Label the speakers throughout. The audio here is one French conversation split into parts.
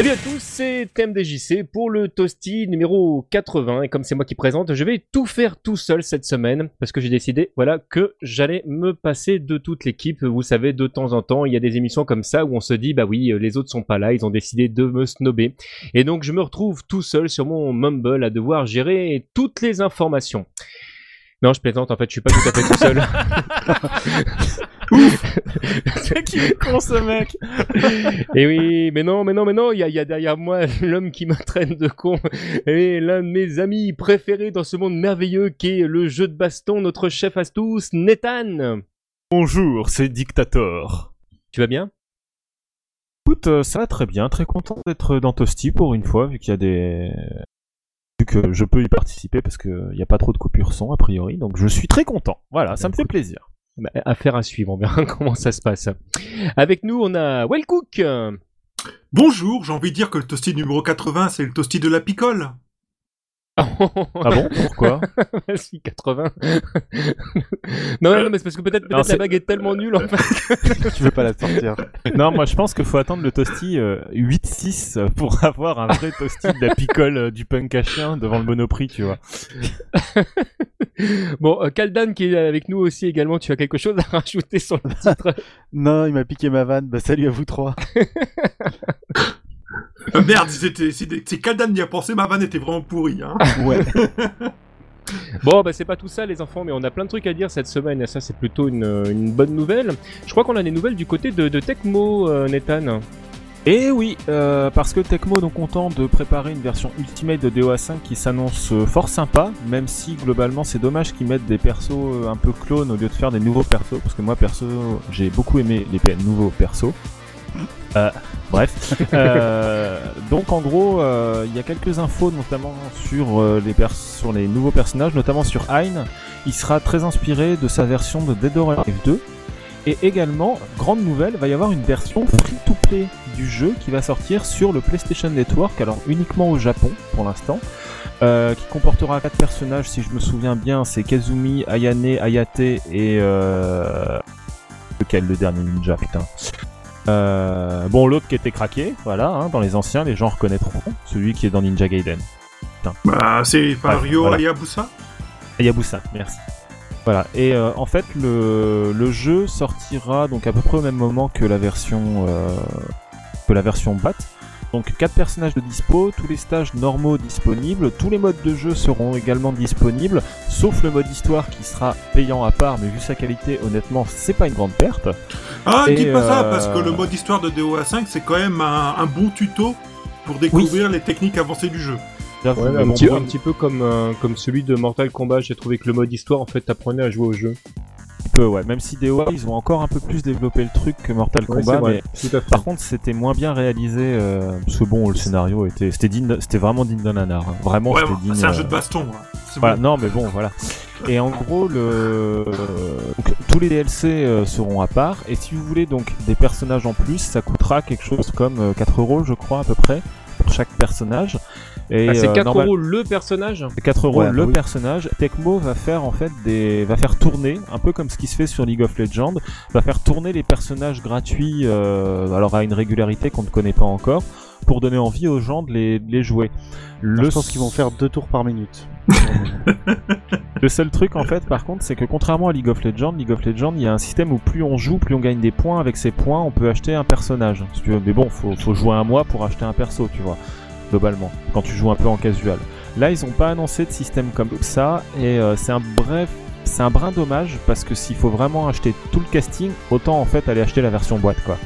Speaker 1: Salut à tous, c'est TMDJC pour le Toasty numéro 80 et comme c'est moi qui présente, je vais tout faire tout seul cette semaine parce que j'ai décidé voilà que j'allais me passer de toute l'équipe. Vous savez, de temps en temps, il y a des émissions comme ça où on se dit bah oui, les autres sont pas là, ils ont décidé de me snobber et donc je me retrouve tout seul sur mon Mumble à devoir gérer toutes les informations. Non, je plaisante, en fait, je suis pas tout à fait tout seul.
Speaker 2: C'est qui est con ce mec
Speaker 1: Et oui, mais non, mais non, mais non, il y a, il y a derrière moi l'homme qui me traîne de con et l'un de mes amis préférés dans ce monde merveilleux qui est le jeu de baston, notre chef à tous, Nathan.
Speaker 2: Bonjour, c'est Dictator.
Speaker 1: Tu vas bien?
Speaker 2: Écoute, euh, ça va très bien, très content d'être dans Toasty pour une fois, vu qu'il y a des... Que je peux y participer parce qu'il n'y a pas trop de coupures son a priori, donc je suis très content. Voilà, ça me fait plaisir.
Speaker 1: bah, Affaire à suivre, on verra comment ça se passe. Avec nous, on a Wellcook.
Speaker 3: Bonjour, j'ai envie de dire que le toasty numéro 80, c'est le toasty de la picole.
Speaker 2: Ah bon Pourquoi
Speaker 1: Merci, 80. non, non, mais c'est parce que peut-être peut
Speaker 2: Non,
Speaker 1: la bague est tellement nulle en fait.
Speaker 4: tu veux pas la sortir.
Speaker 2: Non, moi je pense qu'il faut attendre le Toasty euh, 8-6 pour avoir un vrai Toasty de la picole euh, du punk à chien devant le Monoprix, tu vois.
Speaker 1: Bon, euh, Kaldan qui est avec nous aussi également, tu as quelque chose à rajouter sur le titre?
Speaker 4: Non, il m'a piqué ma vanne. Bah salut à vous trois.
Speaker 3: Euh, merde, c'était- c'est c'est Kaldan y a pensé, ma vanne était vraiment pourrie. Hein.
Speaker 4: Ouais.
Speaker 1: Bon, bah c'est pas tout ça les enfants, mais on a plein de trucs à dire cette semaine, et ça c'est plutôt une, une bonne nouvelle. Je crois qu'on a des nouvelles du côté de, de Tecmo, euh, Nathan.
Speaker 2: Et oui, euh, parce que Tecmo est donc content de préparer une version Ultimate de DOA5 qui s'annonce euh, fort sympa, même si globalement c'est dommage qu'ils mettent des persos euh, un peu clones au lieu de faire des nouveaux persos, parce que moi perso j'ai beaucoup aimé les nouveaux persos. Euh, bref. Euh, donc en gros, euh, il y a quelques infos notamment sur, euh, les nouveaux personnages, notamment sur Hein. Il sera très inspiré de sa version de Dead or Alive 2. Et également, grande nouvelle, va y avoir une version free-to-play du jeu qui va sortir sur le PlayStation Network, alors uniquement au Japon pour l'instant, qui comportera quatre personnages, si je me souviens bien, c'est Kazumi, Ayane, Ayate et... Lequel le dernier ninja, putain euh, Bon, l'autre qui était craqué, voilà, hein, dans les anciens, les gens reconnaîtront, celui qui est dans Ninja Gaiden.
Speaker 3: Bah, c'est pas
Speaker 2: Ouais,
Speaker 3: Ryo
Speaker 2: voilà.
Speaker 3: Hayabusa
Speaker 2: Hayabusa, merci. Voilà, et euh, en fait, le, le jeu sortira donc à peu près au même moment que la version, euh, que la version BAT. Donc 4 personnages de dispo, tous les stages normaux disponibles, tous les modes de jeu seront également disponibles, sauf le mode histoire qui sera payant à part, mais vu sa qualité, honnêtement, c'est pas une grande perte.
Speaker 3: Ah,
Speaker 2: Et,
Speaker 3: dis pas ça,
Speaker 2: euh,
Speaker 3: parce que le mode histoire de DOA5, c'est quand même un, un bon tuto pour découvrir les techniques avancées du jeu.
Speaker 1: Ouais,
Speaker 2: mais
Speaker 1: un, petit peu comme, euh, comme celui de Mortal Kombat, j'ai trouvé que le mode histoire, en fait, t'apprenais à jouer au jeu.
Speaker 2: Peu, ouais. Même si DOA, ils ont encore un peu plus développé le truc que Mortal
Speaker 1: Ouais,
Speaker 2: Kombat, mais. Par contre, c'était moins bien réalisé. Euh, parce que bon, le scénario était, c'était digne, de- c'était vraiment digne d'un nanar. hein. Vraiment,
Speaker 3: Ouais,
Speaker 2: c'était
Speaker 3: bon,
Speaker 2: digne.
Speaker 3: c'est un
Speaker 2: euh,
Speaker 3: jeu de baston. hein.
Speaker 2: Voilà,
Speaker 3: bon.
Speaker 2: non, mais bon, voilà. Et en gros, le, euh, donc, tous les DLC euh, seront à part. Et si vous voulez donc des personnages en plus, ça coûtera quelque chose comme euh, 4 euros, je crois, à peu près, pour chaque personnage. Et
Speaker 1: Ah, c'est
Speaker 2: euh,
Speaker 1: 4
Speaker 2: normal-
Speaker 1: euros le personnage
Speaker 2: 4 euros
Speaker 4: Ouais, bah
Speaker 2: le
Speaker 4: oui.
Speaker 2: personnage. Tecmo va faire en fait des, va faire tourner un peu comme ce qui se fait sur League of Legends, va faire tourner les personnages gratuits, euh, alors à une régularité qu'on ne connaît pas encore, pour donner envie aux gens de les, de les jouer. Le,
Speaker 4: Je pense qu'ils vont faire deux tours par minute.
Speaker 2: le seul truc en fait, par contre, c'est que contrairement à League of Legends, League of Legends, il y a un système où plus on joue, plus on gagne des points. Avec ces points, on peut acheter un personnage. Si tu veux. Mais bon, faut, faut jouer un mois pour acheter un perso, tu vois. Globalement, quand tu joues un peu en casual. Là, ils ont pas annoncé de système comme ça, et euh, c'est un bref. C'est un brin dommage parce que s'il faut vraiment acheter tout le casting, autant en fait aller acheter la version boîte quoi.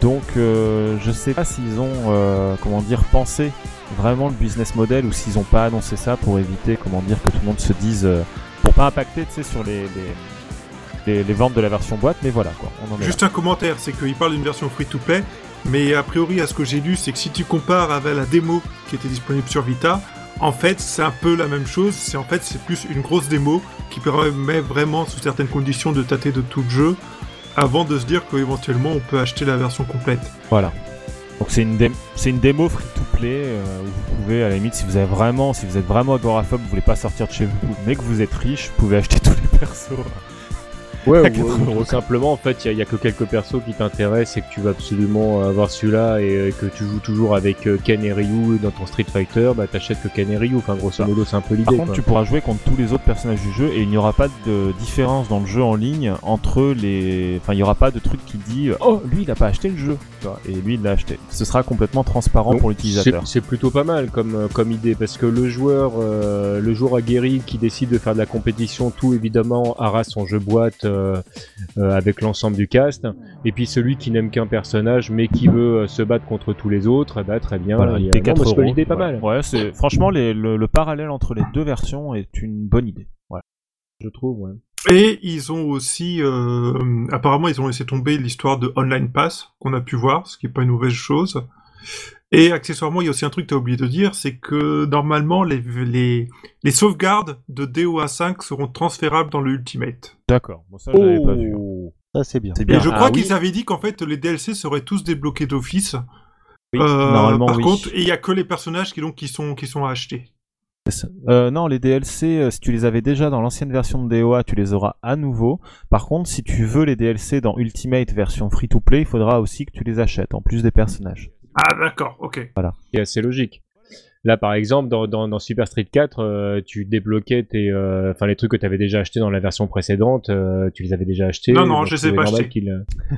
Speaker 2: Donc euh, je sais pas s'ils ont euh, comment dire pensé vraiment le business model ou s'ils ont pas annoncé ça pour éviter comment dire que tout le monde se dise pour pas impacter tu sais sur les, les, ventes de la version boîte mais voilà quoi.
Speaker 3: Juste un commentaire, c'est qu'il parle d'une version free-to-play, mais a priori, à ce que j'ai lu, c'est que si tu compares avec la démo qui était disponible sur Vita, en fait, c'est un peu la même chose. C'est en fait, c'est plus une grosse démo qui permet vraiment, sous certaines conditions, de tâter de tout le jeu avant de se dire qu'éventuellement, on peut acheter la version complète.
Speaker 2: Voilà. Donc c'est une, une démo free to play euh, où vous pouvez à la limite si vous avez vraiment si vous êtes vraiment agoraphobe, vous voulez pas sortir de chez vous, mais que vous êtes riche, vous pouvez acheter tous les persos.
Speaker 1: Ouais,
Speaker 2: À
Speaker 1: ou,
Speaker 2: 80
Speaker 1: ou simplement, en fait, il y, a que quelques persos qui t'intéressent et que tu vas absolument avoir celui-là et euh, que tu joues toujours avec euh, Ken et Ryu dans ton Street Fighter, bah t'achètes que Ken et Ryu. Enfin, grosso modo, c'est un peu
Speaker 2: Par
Speaker 1: l'idée.
Speaker 2: contre,
Speaker 1: quoi.
Speaker 2: tu pourras jouer contre tous les autres personnages du jeu et il n'y aura pas de différence dans le jeu en ligne entre les. Enfin, il n'y aura pas de truc qui dit Oh, lui, il n'a pas acheté le jeu. Et lui, il l'a acheté. Ce sera complètement transparent
Speaker 1: Donc,
Speaker 2: pour l'utilisateur.
Speaker 1: C'est plutôt pas mal comme, euh, comme idée parce que le joueur, euh, le joueur aguerri qui décide de faire de la compétition, tout évidemment aura son jeu boîte avec l'ensemble du cast. Et puis celui qui n'aime qu'un personnage mais qui veut euh, se battre contre tous les autres, bah très bien.
Speaker 2: Voilà,
Speaker 1: il y a-
Speaker 2: paie
Speaker 1: non,
Speaker 2: 4
Speaker 1: parce que
Speaker 2: euros.
Speaker 1: l'idée est pas
Speaker 2: Ouais.
Speaker 1: mal.
Speaker 2: Ouais, c'est franchement les- le, le parallèle entre les deux versions est une bonne idée. Voilà.
Speaker 1: Je trouve. Ouais.
Speaker 3: Et ils ont aussi, euh, apparemment, ils ont laissé tomber l'histoire de Online Pass qu'on a pu voir, ce qui est pas une mauvaise chose. Et accessoirement, il y a aussi un truc que tu as oublié de dire, c'est que normalement, les, les, les sauvegardes de DOA 5 seront transférables dans le Ultimate.
Speaker 2: D'accord. Bon, ça, j'avais pas vu.
Speaker 1: Oh.
Speaker 4: Ça, c'est bien.
Speaker 3: Et je
Speaker 1: Ah
Speaker 3: crois
Speaker 1: oui.
Speaker 3: qu'ils avaient dit qu'en fait, les DLC seraient tous débloqués d'office.
Speaker 2: Oui,
Speaker 3: Euh,
Speaker 2: normalement,
Speaker 3: par
Speaker 2: oui.
Speaker 3: contre, et il y a que les personnages qui, donc, qui, sont, qui sont à acheter.
Speaker 2: Euh, non, les DLC, euh, si tu les avais déjà dans l'ancienne version de DOA, tu les auras à nouveau. Par contre, si tu veux les DLC dans Ultimate version free-to-play, il faudra aussi que tu les achètes, en plus des personnages.
Speaker 3: Ah, d'accord, ok.
Speaker 1: C'est assez logique. Là, par exemple, dans, dans, dans Super Street 4, euh, tu débloquais tes, euh, enfin les trucs que tu avais déjà achetés dans la version précédente, euh, tu les avais déjà achetés.
Speaker 3: Non, non, je les ai pas achetés.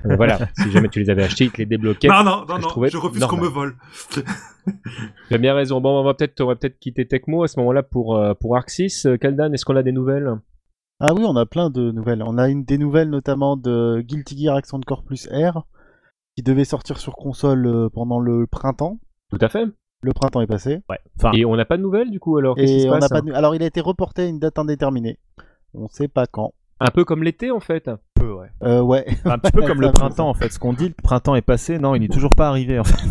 Speaker 1: voilà, si jamais tu les avais achetés, ils te les débloquaient.
Speaker 3: Non, non, non,
Speaker 1: je
Speaker 3: non, je refuse qu'on me vole.
Speaker 1: Tu as bien raison. Bon, on va peut-être, on va peut-être quitter Tecmo à ce moment-là pour euh, pour Arc 6. Euh, Kaldan, est-ce qu'on a des nouvelles?
Speaker 4: Ah oui, on a plein de nouvelles. On a une des nouvelles notamment de Guilty Gear Accent Core Plus R qui devait sortir sur console euh, pendant le printemps.
Speaker 1: Tout à fait.
Speaker 4: Le printemps est passé.
Speaker 2: Ouais. Enfin,
Speaker 1: Et on n'a pas de nouvelles du coup alors?
Speaker 4: Et on n'a
Speaker 1: passe
Speaker 4: pas de... Alors il a été reporté à une date indéterminée. On sait pas quand.
Speaker 1: Un peu comme l'été en fait.
Speaker 4: Euh, ouais.
Speaker 2: un petit peu comme le printemps, en fait. Ce qu'on dit, le printemps est passé, non, il n'est toujours pas arrivé, en fait.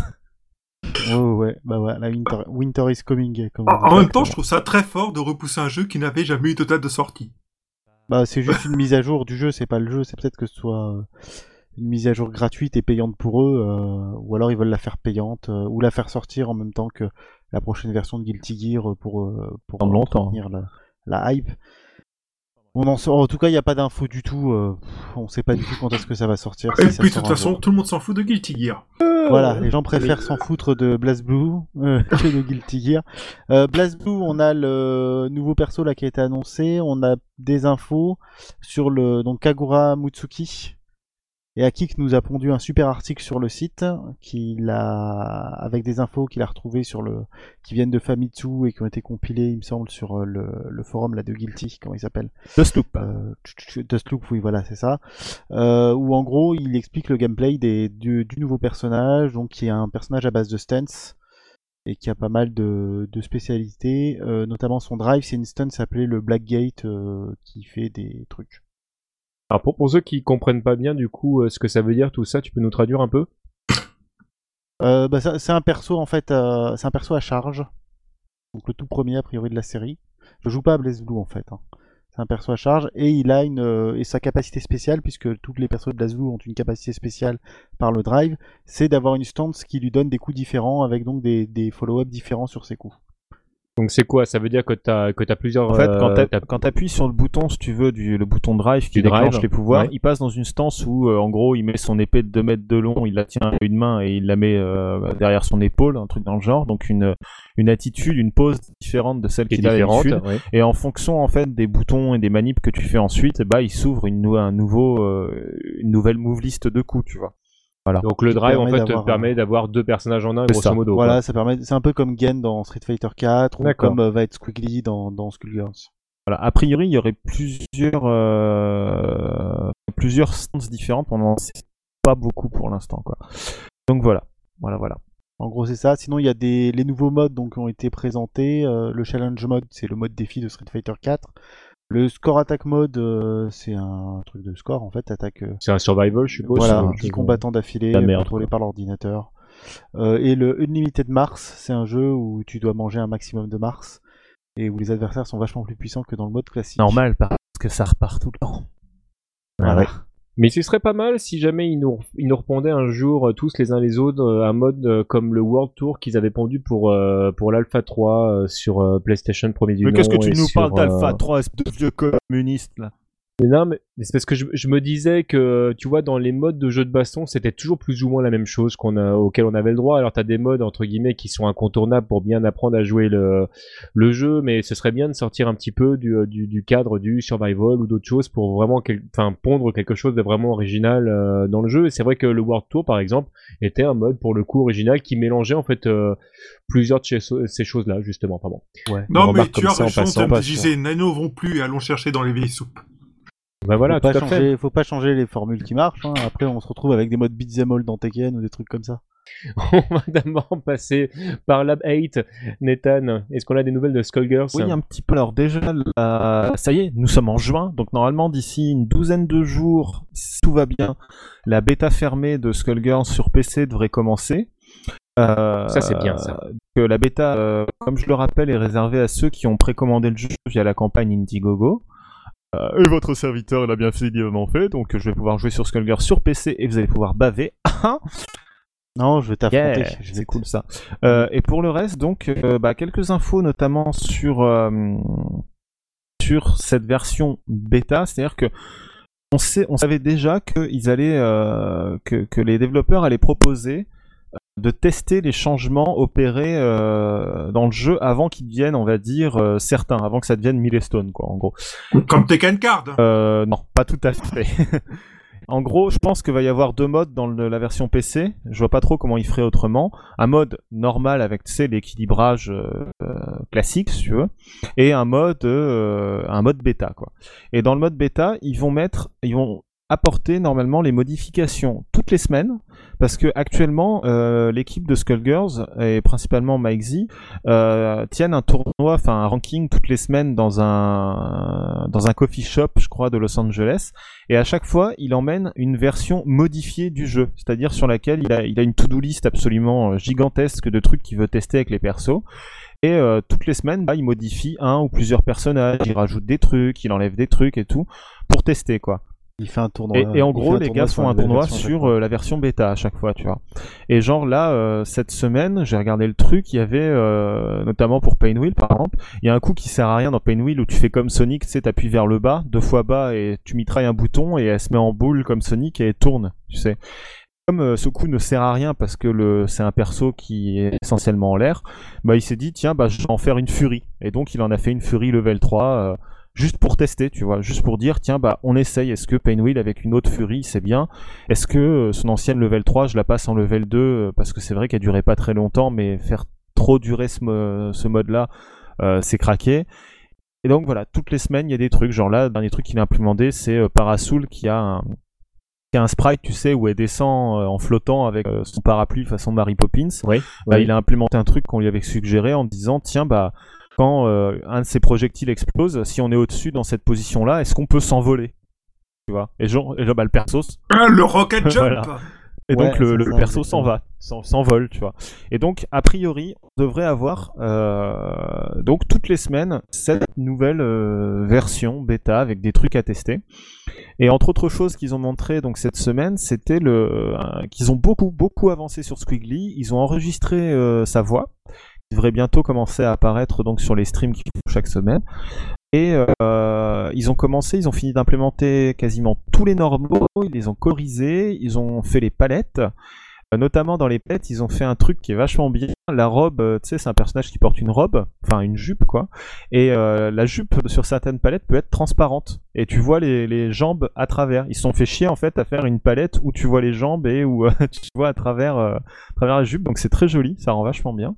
Speaker 4: ouais, ouais. Bah ouais, la winter, winter is coming. Comme
Speaker 3: en même temps, je trouve ça très fort de repousser un jeu qui n'avait jamais eu de date de sortie.
Speaker 4: Bah, c'est juste une mise à jour du jeu, c'est pas le jeu, c'est peut-être que ce soit euh, une mise à jour gratuite et payante pour eux, euh, ou alors ils veulent la faire payante, euh, ou la faire sortir en même temps que la prochaine version de Guilty Gear pour, euh, pour
Speaker 2: longtemps.
Speaker 4: la, la hype. On en, sort- en tout cas, il n'y a pas d'infos du tout, euh, on sait pas du tout quand est-ce que ça va sortir.
Speaker 3: Et
Speaker 4: si
Speaker 3: puis, de toute façon,
Speaker 4: jour.
Speaker 3: tout le monde s'en fout de Guilty Gear.
Speaker 4: Voilà, les gens préfèrent s'en foutre de BlazBlue euh, que de Guilty Gear. Euh, BlazBlue, on a le nouveau perso là qui a été annoncé, on a des infos sur le donc Kagura Mutsuki. Et Akik nous a pondu un super article sur le site qu'il a avec des infos qu'il a retrouvées sur le qui viennent de Famitsu et qui ont été compilées, il me semble, sur euh, le, le forum là de Guilty, comment il s'appelle?
Speaker 2: Le Sloop.
Speaker 4: euh, Dustloop, oui, voilà, c'est ça. Euh, où en gros, il explique le gameplay des, du, du nouveau personnage, donc qui est un personnage à base de stunts et qui a pas mal de, de spécialités, euh, notamment son drive, c'est une stun s'appelait le Blackgate qui fait des trucs.
Speaker 1: Alors pour, ceux qui comprennent pas bien du coup euh, ce que ça veut dire tout ça, tu peux nous traduire un peu?
Speaker 4: Euh, bah, c'est un perso en fait, euh, c'est un perso à charge, donc le tout premier a priori de la série. Je joue pas à Blaze Blue en fait. hein. C'est un perso à charge et il a une euh, et sa capacité spéciale puisque toutes les persos de Blaze Blue ont une capacité spéciale par le drive, c'est d'avoir une stance qui lui donne des coups différents avec donc des, des follow-up différents sur ses coups.
Speaker 1: Donc c'est quoi? Ça veut dire que t'as que t'as plusieurs.
Speaker 2: En fait, quand
Speaker 1: euh,
Speaker 2: quand t'appuies sur le bouton, si tu veux, du, le bouton drive qui
Speaker 1: drive,
Speaker 2: déclenche les pouvoirs,
Speaker 1: ouais.
Speaker 2: il passe dans une stance où, euh, en gros, il met son épée de 2 mètres de long, il la tient à une main et il la met euh, derrière son épaule, un truc dans le genre. Donc une, une attitude, une pose différente de celle
Speaker 1: qui est
Speaker 2: qu'il a d'habitude.
Speaker 1: ouais.
Speaker 2: Et en fonction en fait des boutons et des manips que tu fais ensuite, bah il s'ouvre une, un nouveau, euh, une nouvelle move list de coups, tu vois. Voilà.
Speaker 1: Donc le drive en
Speaker 4: permet
Speaker 1: fait te
Speaker 4: d'avoir,
Speaker 1: permet d'avoir deux personnages en un grosso
Speaker 2: ça.
Speaker 1: modo. quoi.
Speaker 4: Voilà, ça permet, c'est un peu comme Gen dans Street Fighter 4 ou comme euh, va être Squiggly dans, dans Skullgirls.
Speaker 2: Voilà. A priori, il y aurait plusieurs, euh, plusieurs stances en sait pas beaucoup pour l'instant, quoi. Donc voilà, voilà, voilà.
Speaker 4: En gros, c'est ça. Sinon, il y a des les nouveaux modes donc qui ont été présentés. Euh, le challenge mode, c'est le mode défi de Street Fighter 4. Le score attack mode, euh, c'est un truc de score en fait, attaque. euh,
Speaker 1: C'est un survival, je suppose.
Speaker 4: voilà,
Speaker 1: c'est-
Speaker 4: 10 combattants d'affilée,
Speaker 2: quoi.
Speaker 4: par l'ordinateur. Euh, et le Unlimited Mars, c'est un jeu où tu dois manger un maximum de Mars et où les adversaires sont vachement plus puissants que dans le mode classique.
Speaker 2: Normal, parce que ça repart tout le temps.
Speaker 4: Voilà.
Speaker 1: Mais ce serait pas mal si jamais ils nous, ils nous repondaient un jour euh, tous les uns les autres euh, un mode euh, comme le World Tour qu'ils avaient pondu pour euh, pour l'Alpha 3 euh, sur euh, PlayStation premier du nom. et sur, euh,
Speaker 2: 3, espèce de vieux communiste, là?
Speaker 1: Mais non, mais c'est parce que je, je, me disais que, tu vois, dans les modes de jeu de baston, c'était toujours plus ou moins la même chose qu'on a, auquel on avait le droit. Alors, t'as des modes, entre guillemets, qui sont incontournables pour bien apprendre à jouer le, le jeu, mais ce serait bien de sortir un petit peu du, du, du cadre du survival ou d'autres choses pour vraiment enfin, pondre quelque chose de vraiment original euh, dans le jeu. Et c'est vrai que le World Tour, par exemple, était un mode, pour le coup, original qui mélangeait, en fait, euh, plusieurs de ces, choses-là, justement. Enfin bon.
Speaker 3: Ouais, non, mais tu as raison, disais, Nano vont plus, allons chercher dans les vieilles soupes.
Speaker 1: Bah voilà,
Speaker 4: faut
Speaker 1: pas,
Speaker 4: changer, faut pas changer les formules qui marchent. Hein. Après, on se retrouve avec des modes beat'em all dans Tekken ou des trucs comme ça.
Speaker 1: on va d'abord passer par Lab 8. Nathan, est-ce qu'on a des nouvelles de Skullgirls
Speaker 2: Oui, un petit peu. Alors déjà, ça y est, nous sommes en juin, donc normalement d'ici une douzaine de jours, si tout va bien, la bêta fermée de Skullgirls sur PC devrait commencer.
Speaker 1: Euh, ça c'est bien ça.
Speaker 2: Que la bêta, euh, comme je le rappelle, est réservée à ceux qui ont précommandé le jeu via la campagne Indiegogo. Euh, et votre serviteur l'a bien évidemment fait, donc je vais pouvoir jouer sur Skullgirl sur PC et vous allez pouvoir baver.
Speaker 4: non, je vais t'affronter.
Speaker 2: c'est cool ça. Euh, et pour le reste, donc, euh, bah, quelques infos notamment sur, sur cette version bêta, c'est-à-dire que on, sait, on savait déjà qu'ils allaient, que, que, les développeurs allaient proposer de tester les changements opérés euh, dans le jeu avant qu'ils deviennent, on va dire, euh, certains, avant que ça devienne milestone, quoi, en gros.
Speaker 3: Comme Tekken Card
Speaker 2: euh, Non, pas tout à fait. en gros, je pense qu'il va y avoir deux modes dans la version PC. Je vois pas trop comment ils feraient autrement. Un mode normal avec, tu sais, l'équilibrage classique, si tu veux, et un mode, un mode bêta, quoi. Et dans le mode bêta, ils vont mettre, ils vont apporter normalement les modifications toutes les semaines parce que actuellement euh, l'équipe de Skullgirls et principalement Mike Z euh, tiennent un tournoi, enfin un ranking toutes les semaines dans un dans un coffee shop, je crois, de Los Angeles, et à chaque fois il emmène une version modifiée du jeu, c'est-à-dire sur laquelle il a il a une to-do list absolument euh, gigantesque de trucs qu'il veut tester avec les persos. Et euh, toutes les semaines, bah, il modifie un ou plusieurs personnages, il rajoute des trucs, il enlève des trucs et tout pour tester quoi.
Speaker 4: Il fait un tournoi.
Speaker 2: Et, en gros, les gars font un tournoi sur euh, la version bêta à chaque fois, tu vois. Et genre là, euh, cette semaine, j'ai regardé le truc, il y avait, euh, notamment pour Painwheel par exemple, il y a un coup qui sert à rien dans Painwheel où tu fais comme Sonic, tu sais, t'appuies vers le bas, deux fois bas, et tu mitrailles un bouton et elle se met en boule comme Sonic et elle tourne, tu sais. Comme ce coup ne sert à rien parce que le c'est un perso qui est essentiellement en l'air, bah il s'est dit tiens bah je vais en faire une furie et donc il en a fait une furie level 3 juste pour tester, tu vois, juste pour dire, tiens, bah, on essaye, est-ce que Painwheel avec une autre Fury, c'est bien? Est-ce que euh, son ancienne level 3, je la passe en level 2, euh, parce que c'est vrai qu'elle durait pas très longtemps, mais faire trop durer ce, ce mode-là, euh, c'est craqué. Et donc voilà, toutes les semaines, il y a des trucs, genre là, le dernier truc qu'il a implémenté, c'est Parasoul qui a un, qui a un sprite, tu sais, où elle descend en flottant avec son parapluie façon Mary Poppins.
Speaker 1: Oui,
Speaker 2: bah, Il a implémenté un truc qu'on lui avait suggéré en disant, tiens, bah, quand euh, un de ces projectiles explose, si on est au-dessus dans cette position-là, est-ce qu'on peut s'envoler? Tu vois? Et genre, et bah, le perso.
Speaker 3: Ah, le rocket jump
Speaker 2: Et donc le, perso s'en va, s'envole, tu vois. Et donc a priori, on devrait avoir euh, donc toutes les semaines cette nouvelle euh, version bêta avec des trucs à tester. Et entre autres choses qu'ils ont montré donc cette semaine, c'était le qu'ils ont beaucoup beaucoup avancé sur Squiggly. Ils ont enregistré sa voix devrait bientôt commencer à apparaître donc sur les streams font chaque semaine. Et euh, ils ont commencé, ils ont fini d'implémenter quasiment tous les normaux, ils les ont colorisés, ils ont fait les palettes. Euh, notamment dans les palettes, ils ont fait un truc qui est vachement bien. La robe, euh, tu sais, c'est un personnage qui porte une robe, enfin une jupe quoi. Et la jupe sur certaines palettes peut être transparente. Et tu vois les, les, jambes à travers. Ils se sont fait chier en fait à faire une palette où tu vois les jambes et où tu vois à travers, à travers la jupe. Donc c'est très joli, ça rend vachement bien.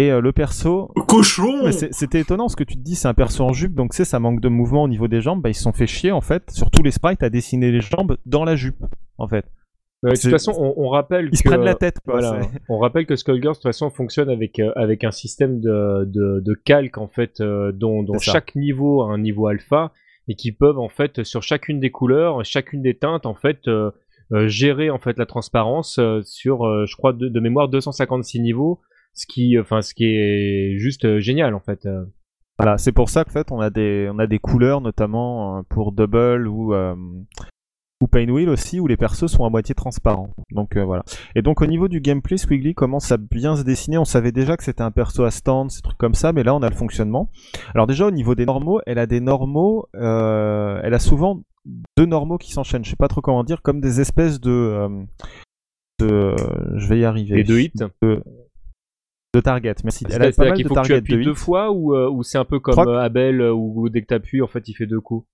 Speaker 2: Et euh, le perso.
Speaker 3: Cochon
Speaker 2: C'était étonnant ce que tu te dis, c'est un perso en jupe, donc tu sais, ça manque de mouvement au niveau des jambes. Bah, ils se sont fait chier en fait, sur tous les sprites, à dessiner les jambes dans la jupe, en fait.
Speaker 1: de toute façon, on, rappelle
Speaker 2: ils
Speaker 1: se
Speaker 2: prennent la tête. Quoi,
Speaker 1: on rappelle que Skullgirls de toute façon fonctionne avec euh, avec un système de, de, calque en fait, euh, dont, dont chaque niveau a un niveau alpha et qui peuvent en fait sur chacune des couleurs, chacune des teintes en fait gérer en fait la transparence sur, je crois de, de mémoire 256 niveaux ce qui, enfin, ce qui est juste euh, génial en fait. Euh.
Speaker 2: Voilà, c'est pour ça qu'en fait on a des on a des couleurs notamment euh, pour double ou ou Painwheel aussi, où les persos sont à moitié transparents. Donc euh, voilà. Et donc au niveau du gameplay, Squiggly commence à bien se dessiner? On savait déjà que c'était un perso à stand, ces trucs comme ça, mais là on a le fonctionnement. Alors déjà au niveau des normaux, elle a des normaux, euh, elle a souvent deux normaux qui s'enchaînent. Je sais pas trop comment dire, comme des espèces de, euh, de, je vais y arriver.
Speaker 1: Les deux hits.
Speaker 2: De, de target. Merci. Elle a pas mal de
Speaker 1: faut que tu
Speaker 2: de
Speaker 1: deux fois ou, euh, ou c'est un peu comme euh, Abel euh, où dès que tu appuies, en fait, il fait deux coups?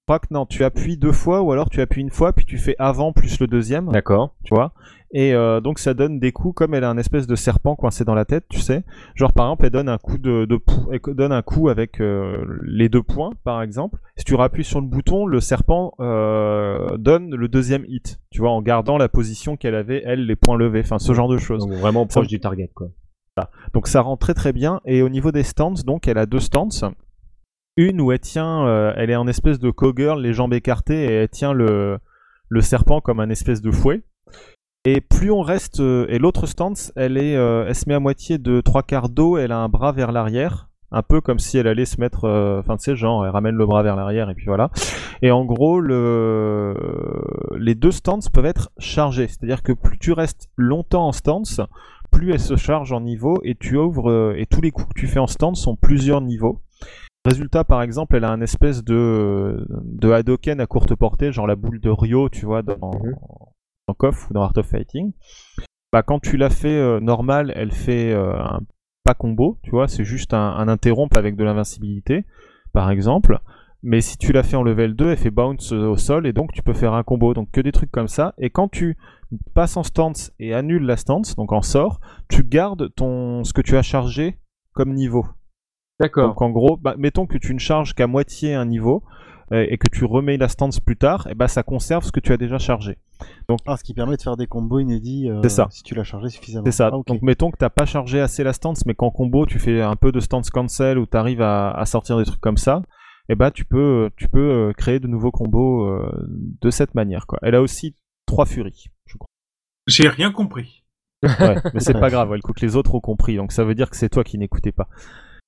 Speaker 2: Je crois que non, tu appuies deux fois ou alors tu appuies une fois puis tu fais avant plus le deuxième.
Speaker 1: D'accord.
Speaker 2: tu vois? Et euh, donc ça donne des coups comme elle a un espèce de serpent coincé dans la tête, tu sais. Genre par exemple, elle donne un coup de, de pou- elle donne un coup avec euh, les deux points, par exemple. Si tu rappuies sur le bouton, le serpent donne le deuxième hit, tu vois, en gardant la position qu'elle avait elle, les points levés, enfin ce genre de choses.
Speaker 1: Donc vraiment proche
Speaker 2: Ça-
Speaker 1: du target, quoi.
Speaker 2: Donc ça rend très très bien. Et au niveau des stances, donc elle a deux stances. Une où elle tient, euh, elle est en espèce de cowgirl, les jambes écartées, et elle tient le, serpent comme un espèce de fouet. Et plus on reste, euh, et l'autre stance, elle est, euh, elle se met à moitié de trois quarts d'eau, elle a un bras vers l'arrière, un peu comme si elle allait se mettre, enfin tu sais, genre elle ramène le bras vers l'arrière et puis voilà. Et en gros, le, les deux stances peuvent être chargées, c'est-à-dire que plus tu restes longtemps en stance, plus elle se charge en niveau et tu ouvres euh, et tous les coups que tu fais en stance sont plusieurs niveaux. Résultat, par exemple, elle a un espèce de, de Hadoken à courte portée, genre la boule de Ryo, tu vois, dans,
Speaker 1: Mhm.
Speaker 2: dans KOF ou dans Art of Fighting. Bah, quand tu la fais euh, normale, elle fait euh, un pas combo, tu vois, c'est juste un, un avec de l'invincibilité, par exemple. Mais si tu la fais en level 2, elle fait bounce au sol et donc tu peux faire un combo. Donc que des trucs comme ça. Et quand tu passes en stance et annules la stance, donc en sort, tu gardes ton ce que tu as chargé comme niveau.
Speaker 1: D'accord.
Speaker 2: Donc en gros, bah, mettons que tu ne charges qu'à moitié un niveau euh, et que tu remets la stance plus tard, et bah ça conserve ce que tu as déjà chargé.
Speaker 4: Ah, ce qui permet de faire des combos inédits euh,
Speaker 2: C'est ça.
Speaker 4: si tu l'as chargé suffisamment.
Speaker 2: C'est ça.
Speaker 4: Ah.
Speaker 2: Donc mettons que t'as pas chargé assez la stance, mais qu'en combo tu fais un peu de stance cancel ou tu arrives à, à sortir des trucs comme ça, et bah tu peux tu peux euh, créer de nouveaux combos euh, de cette manière quoi. Elle a aussi trois furies, je crois.
Speaker 3: J'ai rien compris.
Speaker 2: Ouais, mais c'est pas grave, elle coûte les autres ont compris, donc ça veut dire que c'est toi qui n'écoutais pas.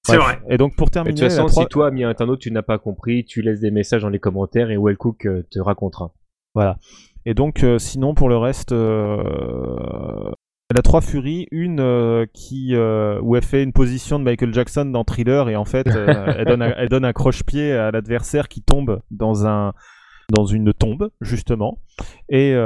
Speaker 3: C'est vrai.
Speaker 2: Et donc pour
Speaker 1: Et de
Speaker 2: terminer,
Speaker 1: toute façon, si toi, ami internaute, tu n'as pas compris, tu laisses des messages dans les commentaires et Wellcook euh, te racontera.
Speaker 2: Voilà. Et donc, euh, sinon, pour le reste, euh, elle a trois furies. Une euh, qui, euh, où elle fait une position de Michael Jackson dans Thriller et en fait, euh, elle, donne un, elle donne un croche-pied à l'adversaire qui tombe dans un dans une tombe justement et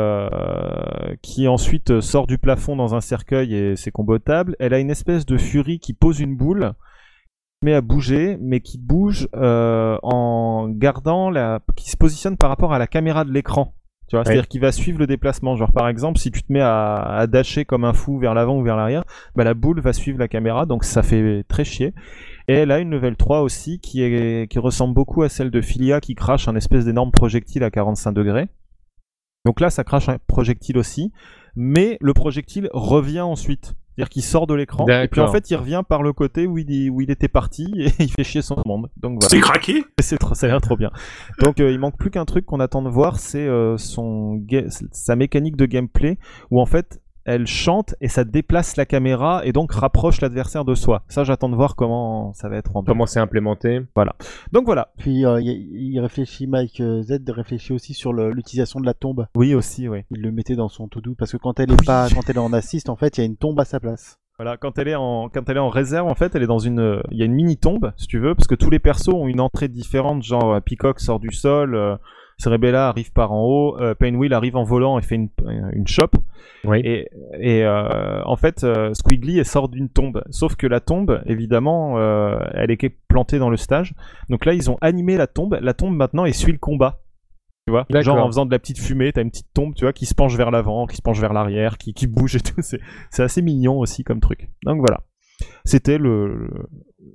Speaker 2: qui ensuite sort du plafond dans un cercueil et c'est combotable. Elle a une espèce de furie qui pose une boule qui se met à bouger mais qui bouge en gardant la qui se positionne par rapport à la caméra de l'écran. Tu vois, c'est-à-dire qu'il va suivre le déplacement. Genre, par exemple, si tu te mets à, à dasher comme un fou vers l'avant ou vers l'arrière, bah, la boule va suivre la caméra, donc ça fait très chier. Et elle a une level 3 aussi qui, est, qui ressemble beaucoup à celle de Filia qui crache un espèce d'énorme projectile à 45 degrés. Donc là, ça crache un projectile aussi, mais le projectile revient ensuite. C'est-à-dire qu'il sort de l'écran, et puis en fait, il revient par le côté où il, où il était parti, et il fait chier son monde. Donc voilà.
Speaker 3: C'est craqué
Speaker 2: C'est trop, ça a l'air trop bien. Donc euh, il manque plus qu'un truc qu'on attend de voir, c'est euh, son sa mécanique de gameplay où en fait elle chante et ça déplace la caméra et donc rapproche l'adversaire de soi. Ça j'attends de voir comment ça va être rendu.
Speaker 1: Comment c'est implémenté
Speaker 2: Donc voilà.
Speaker 4: Puis euh, il il réfléchit, Mike euh, Z réfléchit aussi sur l'utilisation de la tombe.
Speaker 2: Oui aussi, oui.
Speaker 4: Il le mettait dans son to-do parce que quand elle est pas, quand elle est en assist, en fait, il y a une tombe à sa place.
Speaker 2: Voilà, quand elle est en quand elle est en réserve en fait, elle est dans une il y a une mini tombe si tu veux parce que tous les persos ont une entrée différente genre euh, Peacock sort du sol, euh, Cerebella arrive par en haut, euh, Painwheel arrive en volant et fait une une chope.
Speaker 1: Oui.
Speaker 2: Et, et euh, en fait, euh, Squiggly sort d'une tombe. Sauf que la tombe, évidemment, euh, elle est plantée dans le stage. Donc là, ils ont animé la tombe. La tombe maintenant, elle suit le combat. Tu vois? Genre en faisant de la petite fumée, t'as une petite tombe, tu vois, qui se penche vers l'avant, qui se penche vers l'arrière, qui, qui bouge et tout. C'est assez mignon aussi comme truc. Donc voilà. C'était le,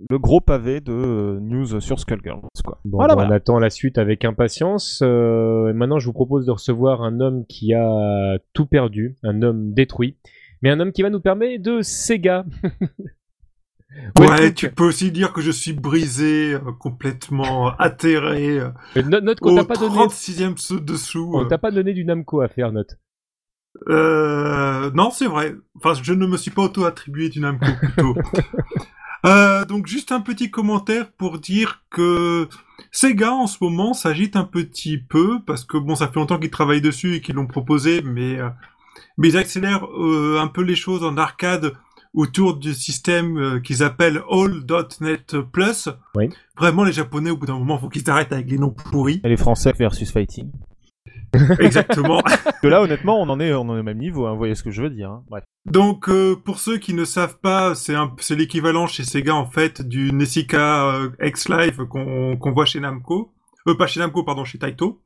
Speaker 2: le, gros pavé de euh, news sur Skullgirls, quoi.
Speaker 1: Bon,
Speaker 2: voilà, voilà.
Speaker 1: On attend la suite avec impatience. Euh, maintenant, je vous propose de recevoir un homme qui a tout perdu, un homme détruit, mais un homme qui va nous permettre de Sega.
Speaker 3: Ouais, tu peux aussi dire que je suis brisé, euh, complètement atterré,
Speaker 1: note, note qu'on t'a pas donné,
Speaker 3: 36e saut dessous.
Speaker 1: on t'a pas donné du Namco à faire, note.
Speaker 3: Euh, non, c'est vrai. Enfin, je ne me suis pas auto-attribué du Namco, plutôt. Euh, donc juste un petit commentaire pour dire que Sega en ce moment s'agite un petit peu parce que bon ça fait longtemps qu'ils travaillent dessus et qu'ils l'ont proposé mais euh, mais ils accélèrent euh, un peu les choses en arcade autour du système qu'ils appellent All.net Plus.
Speaker 1: Oui.
Speaker 3: Vraiment les japonais au bout d'un moment faut qu'ils arrêtent avec les noms pourris.
Speaker 2: Et les Français versus Fighting.
Speaker 3: Exactement.
Speaker 2: Que là, honnêtement, on en est, on en est au même niveau. Hein, vous voyez ce que je veux dire. Hein. Bref.
Speaker 3: Donc euh, pour ceux qui ne savent pas, c'est l'équivalent chez Sega en fait du Nessica euh, X Live qu'on voit chez Namco, euh, pas chez Namco pardon, chez Taito.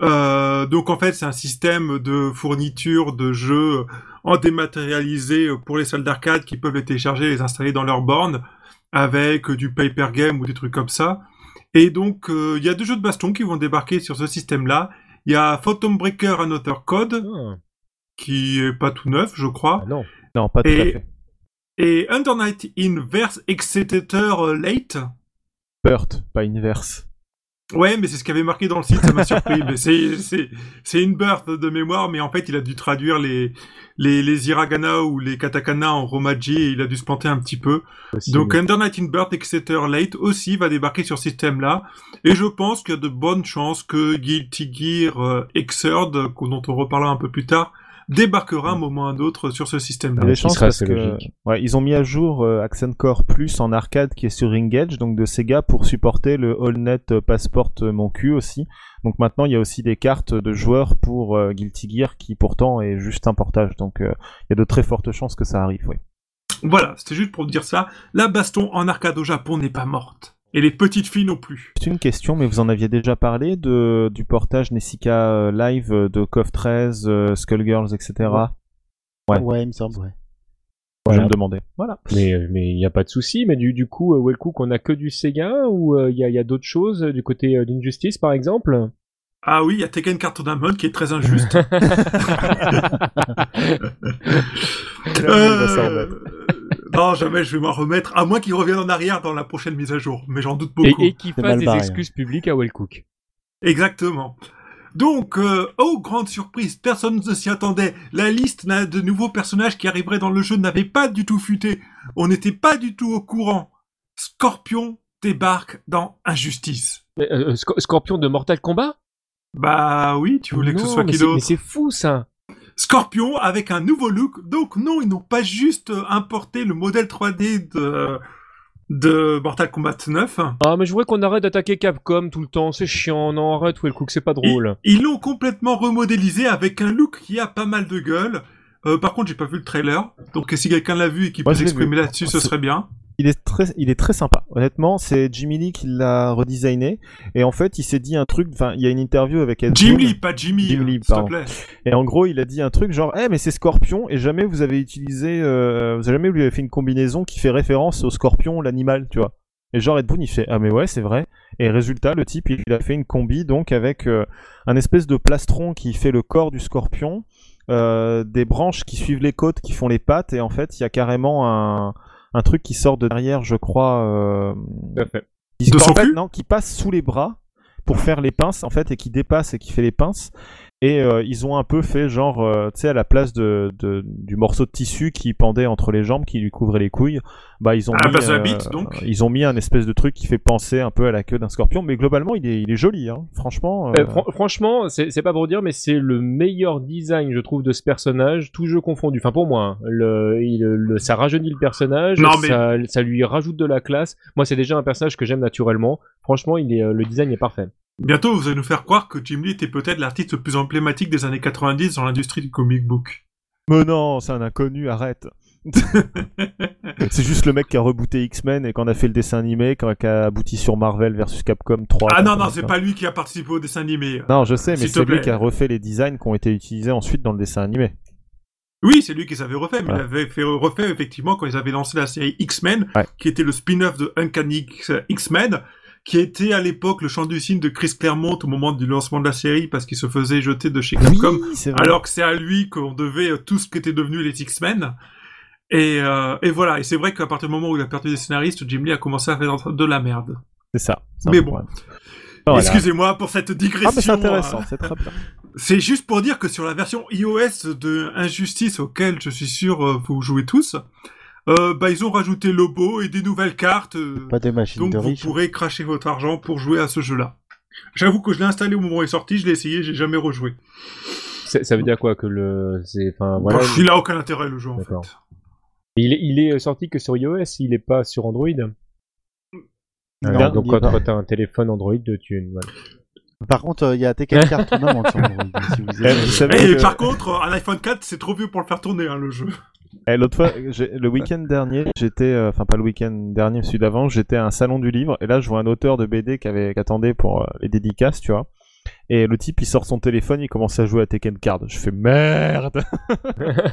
Speaker 3: Donc en fait c'est un système de fourniture de jeux en dématérialisé pour les salles d'arcade qui peuvent les télécharger et les installer dans leur borne avec du paper game ou des trucs comme ça. Et donc il y a deux jeux de baston qui vont débarquer sur ce système-là. Il y a Phantom Breaker Another Code
Speaker 1: Ah,
Speaker 3: qui est pas tout neuf je crois.
Speaker 1: ah non.
Speaker 2: Non, pas tout
Speaker 3: Et-
Speaker 2: à fait.
Speaker 3: Et Under Night Inverse Exeter Late.
Speaker 2: Burt, pas inverse.
Speaker 3: Ouais, mais c'est ce qu'il avait marqué dans le site, ça m'a surpris. mais c'est, c'est, c'est une birth de mémoire, mais en fait, il a dû traduire les, les, les hiragana ou les katakana en romaji et il a dû se planter un petit peu.
Speaker 1: Possible.
Speaker 3: Donc, Under Night in Birth Exeter Late aussi va débarquer sur ce système-là. Et je pense qu'il y a de bonnes chances que Guilty Gear euh, Xrd, dont on reparlera un peu plus tard, débarquera un moment ou un autre sur ce
Speaker 2: Il y
Speaker 3: système-là.
Speaker 2: a des chances parce que ouais, ils ont mis à jour euh, Accent Core Plus en arcade qui est sur Engage, donc de Sega pour supporter le AllNet euh, Passport euh, mon cul aussi. Donc maintenant il y a aussi des cartes de joueurs pour euh, Guilty Gear qui pourtant est juste un portage. Donc euh, il y a de très fortes chances que ça arrive. Oui.
Speaker 3: Voilà, c'était juste pour dire ça. La baston en arcade au Japon n'est pas morte. Et les petites filles non plus.
Speaker 2: C'est une question, mais vous en aviez déjà parlé de du portage Nessica euh, Live euh, de KOF 13, euh, Skullgirls, etc. Ouais.
Speaker 4: Ouais, il me semble, ouais.
Speaker 2: Je
Speaker 1: Voilà.
Speaker 2: me demandais. Voilà.
Speaker 1: Mais euh, mais il y a pas de souci. Mais du du coup, euh, Wellcook, on a que du Sega ou euh, il y a, il y a d'autres choses du côté euh, d'Injustice par exemple?
Speaker 3: Ah oui, il y a Tekken Card Tournament qui est très injuste. Euh, non, jamais je vais m'en remettre, à moins qu'il revienne en arrière dans la prochaine mise à jour, mais j'en doute
Speaker 1: et,
Speaker 3: beaucoup.
Speaker 1: et qui
Speaker 4: C'est
Speaker 1: fasse des
Speaker 4: barré,
Speaker 1: excuses publiques à Wellcook.
Speaker 3: Exactement. Donc, euh, oh, grande surprise, personne ne s'y attendait. La liste n'a- de nouveaux personnages qui arriveraient dans le jeu n'avait pas du tout fuité. On n'était pas du tout au courant. Scorpion débarque dans Injustice.
Speaker 1: Euh, Scorpion de Mortal Kombat?
Speaker 3: Bah oui, tu voulais que ce soit qui
Speaker 1: Mais c'est fou ça.
Speaker 3: Scorpion avec un nouveau look. Donc non, ils n'ont pas juste euh, importé le modèle 3D de, de Mortal Kombat 9.
Speaker 1: Ah mais je voudrais qu'on arrête d'attaquer Capcom tout le temps. C'est chiant. Non arrête Wellcook, c'est pas drôle.
Speaker 3: Ils l'ont complètement remodélisé avec un look qui a pas mal de gueule. Euh, par contre, j'ai pas vu le trailer. Donc si quelqu'un l'a vu et qui peut s'exprimer là-dessus, ce serait bien.
Speaker 2: Il est très, il est très sympa. Honnêtement, c'est Jimmy Lee qui l'a redesigné. Et en fait, il s'est dit un truc. Enfin, il y a une interview avec Ed
Speaker 3: Jim
Speaker 2: Boon.
Speaker 3: Lee, pas Jimmy,
Speaker 2: Jim Lee,
Speaker 3: s'il te
Speaker 2: pardon.
Speaker 3: plaît.
Speaker 2: Et en gros, il a dit un truc genre, eh mais c'est Scorpion. Et jamais vous avez utilisé, euh, vous avez jamais lui avez fait une combinaison qui fait référence au Scorpion, l'animal, tu vois. Et genre Ed Boon, il fait, ah mais ouais, c'est vrai. Et résultat, le type, il a fait une combi donc avec euh, un espèce de plastron qui fait le corps du Scorpion, euh, des branches qui suivent les côtes, qui font les pattes. Et en fait, il y a carrément un un truc qui sort de derrière, je crois. Euh, qui,
Speaker 3: De
Speaker 2: en
Speaker 3: son
Speaker 2: fait,
Speaker 3: cul
Speaker 2: non, qui passe sous les bras pour faire les pinces en fait et qui dépasse et qui fait les pinces et euh, ils ont un peu fait genre euh, tu sais à la place de, de- du morceau de tissu qui pendait entre les jambes qui lui couvrait les couilles bah ils ont mis
Speaker 3: bite, donc
Speaker 2: ils ont mis un espèce de truc qui fait penser un peu à la queue d'un scorpion mais globalement il est il est joli hein. franchement
Speaker 1: Euh,
Speaker 2: euh,
Speaker 1: fran- franchement, c'est c'est pas pour dire, mais c'est le meilleur design, je trouve, de ce personnage, tout jeu confondu. Enfin, pour moi, hein. le, il- le- ça rajeunit le personnage,
Speaker 3: Non, mais-
Speaker 1: ça, ça lui rajoute de la classe. Moi, c'est déjà un personnage que j'aime naturellement. Franchement, il est, euh, le design est parfait.
Speaker 3: Bientôt, vous allez nous faire croire que Jim Lee était peut-être l'artiste le plus emblématique des années 90 dans l'industrie du comic book.
Speaker 2: mais non c'est un inconnu arrête c'est juste le mec qui a rebooté X-Men et qu'on a fait le dessin animé qui a- qui abouti sur Marvel versus Capcom 3
Speaker 3: ah non, non, c'est pas lui qui a participé au dessin animé.
Speaker 2: Non, je sais, mais c'est lui qui a refait les designs qui ont été utilisés ensuite dans le dessin animé.
Speaker 3: Oui, c'est lui qui les avait refait, mais il avait fait refait effectivement quand ils avaient lancé la série X-Men,
Speaker 2: Ouais.
Speaker 3: qui était le spin-off de Uncanny X-Men, qui était à l'époque le champ du signe de Chris Claremont au moment du lancement de la série parce qu'il se faisait jeter de chez Capcom,
Speaker 2: vrai.
Speaker 3: alors que c'est à lui qu'on devait euh, tout ce qu'étaient devenus les X-Men. Et, euh, et voilà, et c'est vrai qu'à partir du moment où il a perdu des scénaristes, Jim Lee a commencé à faire de la merde.
Speaker 2: c'est ça.
Speaker 3: Mais bon.
Speaker 2: Voilà.
Speaker 3: Excusez-moi pour cette digression.
Speaker 2: Ah, mais c'est intéressant,
Speaker 3: euh,
Speaker 2: c'est très bien.
Speaker 3: C'est juste pour dire que sur la version iOS de Injustice auquel je suis sûr euh, vous jouez tous, euh, bah, ils ont rajouté Lobo et des nouvelles cartes. euh,
Speaker 4: Pas des machines
Speaker 3: donc
Speaker 4: de
Speaker 3: vous
Speaker 4: riches.
Speaker 3: pourrez cracher votre argent pour jouer à ce jeu-là. J'avoue que je l'ai installé au moment où il est sorti, je l'ai essayé, j'ai jamais rejoué.
Speaker 1: Ça ça veut dire quoi que le. c'est- Enfin, voilà.
Speaker 3: Bah, il a aucun intérêt le jeu en fait.
Speaker 1: Il est, il est sorti que sur iOS, il est pas sur Android.
Speaker 4: Non,
Speaker 1: Alors, donc quand, t'as un téléphone Android, tu. voilà.
Speaker 4: Par contre, euh, il y a Tekken 4 Tournament sur Android, si vous
Speaker 2: Eh,
Speaker 4: aimez.
Speaker 2: vous savez
Speaker 3: Et
Speaker 2: que-
Speaker 3: par contre, un iPhone 4, c'est trop vieux pour le faire tourner hein, le jeu.
Speaker 2: Eh, L'autre fois, le week-end dernier, j'étais, euh, enfin pas le week-end dernier, celui d'avant, j'étais à un salon du livre et là je vois un auteur de BD qui avait attendait pour euh, les dédicaces, tu vois. Et le type il sort son téléphone, il commence à jouer à Tekken Card. Je fais merde.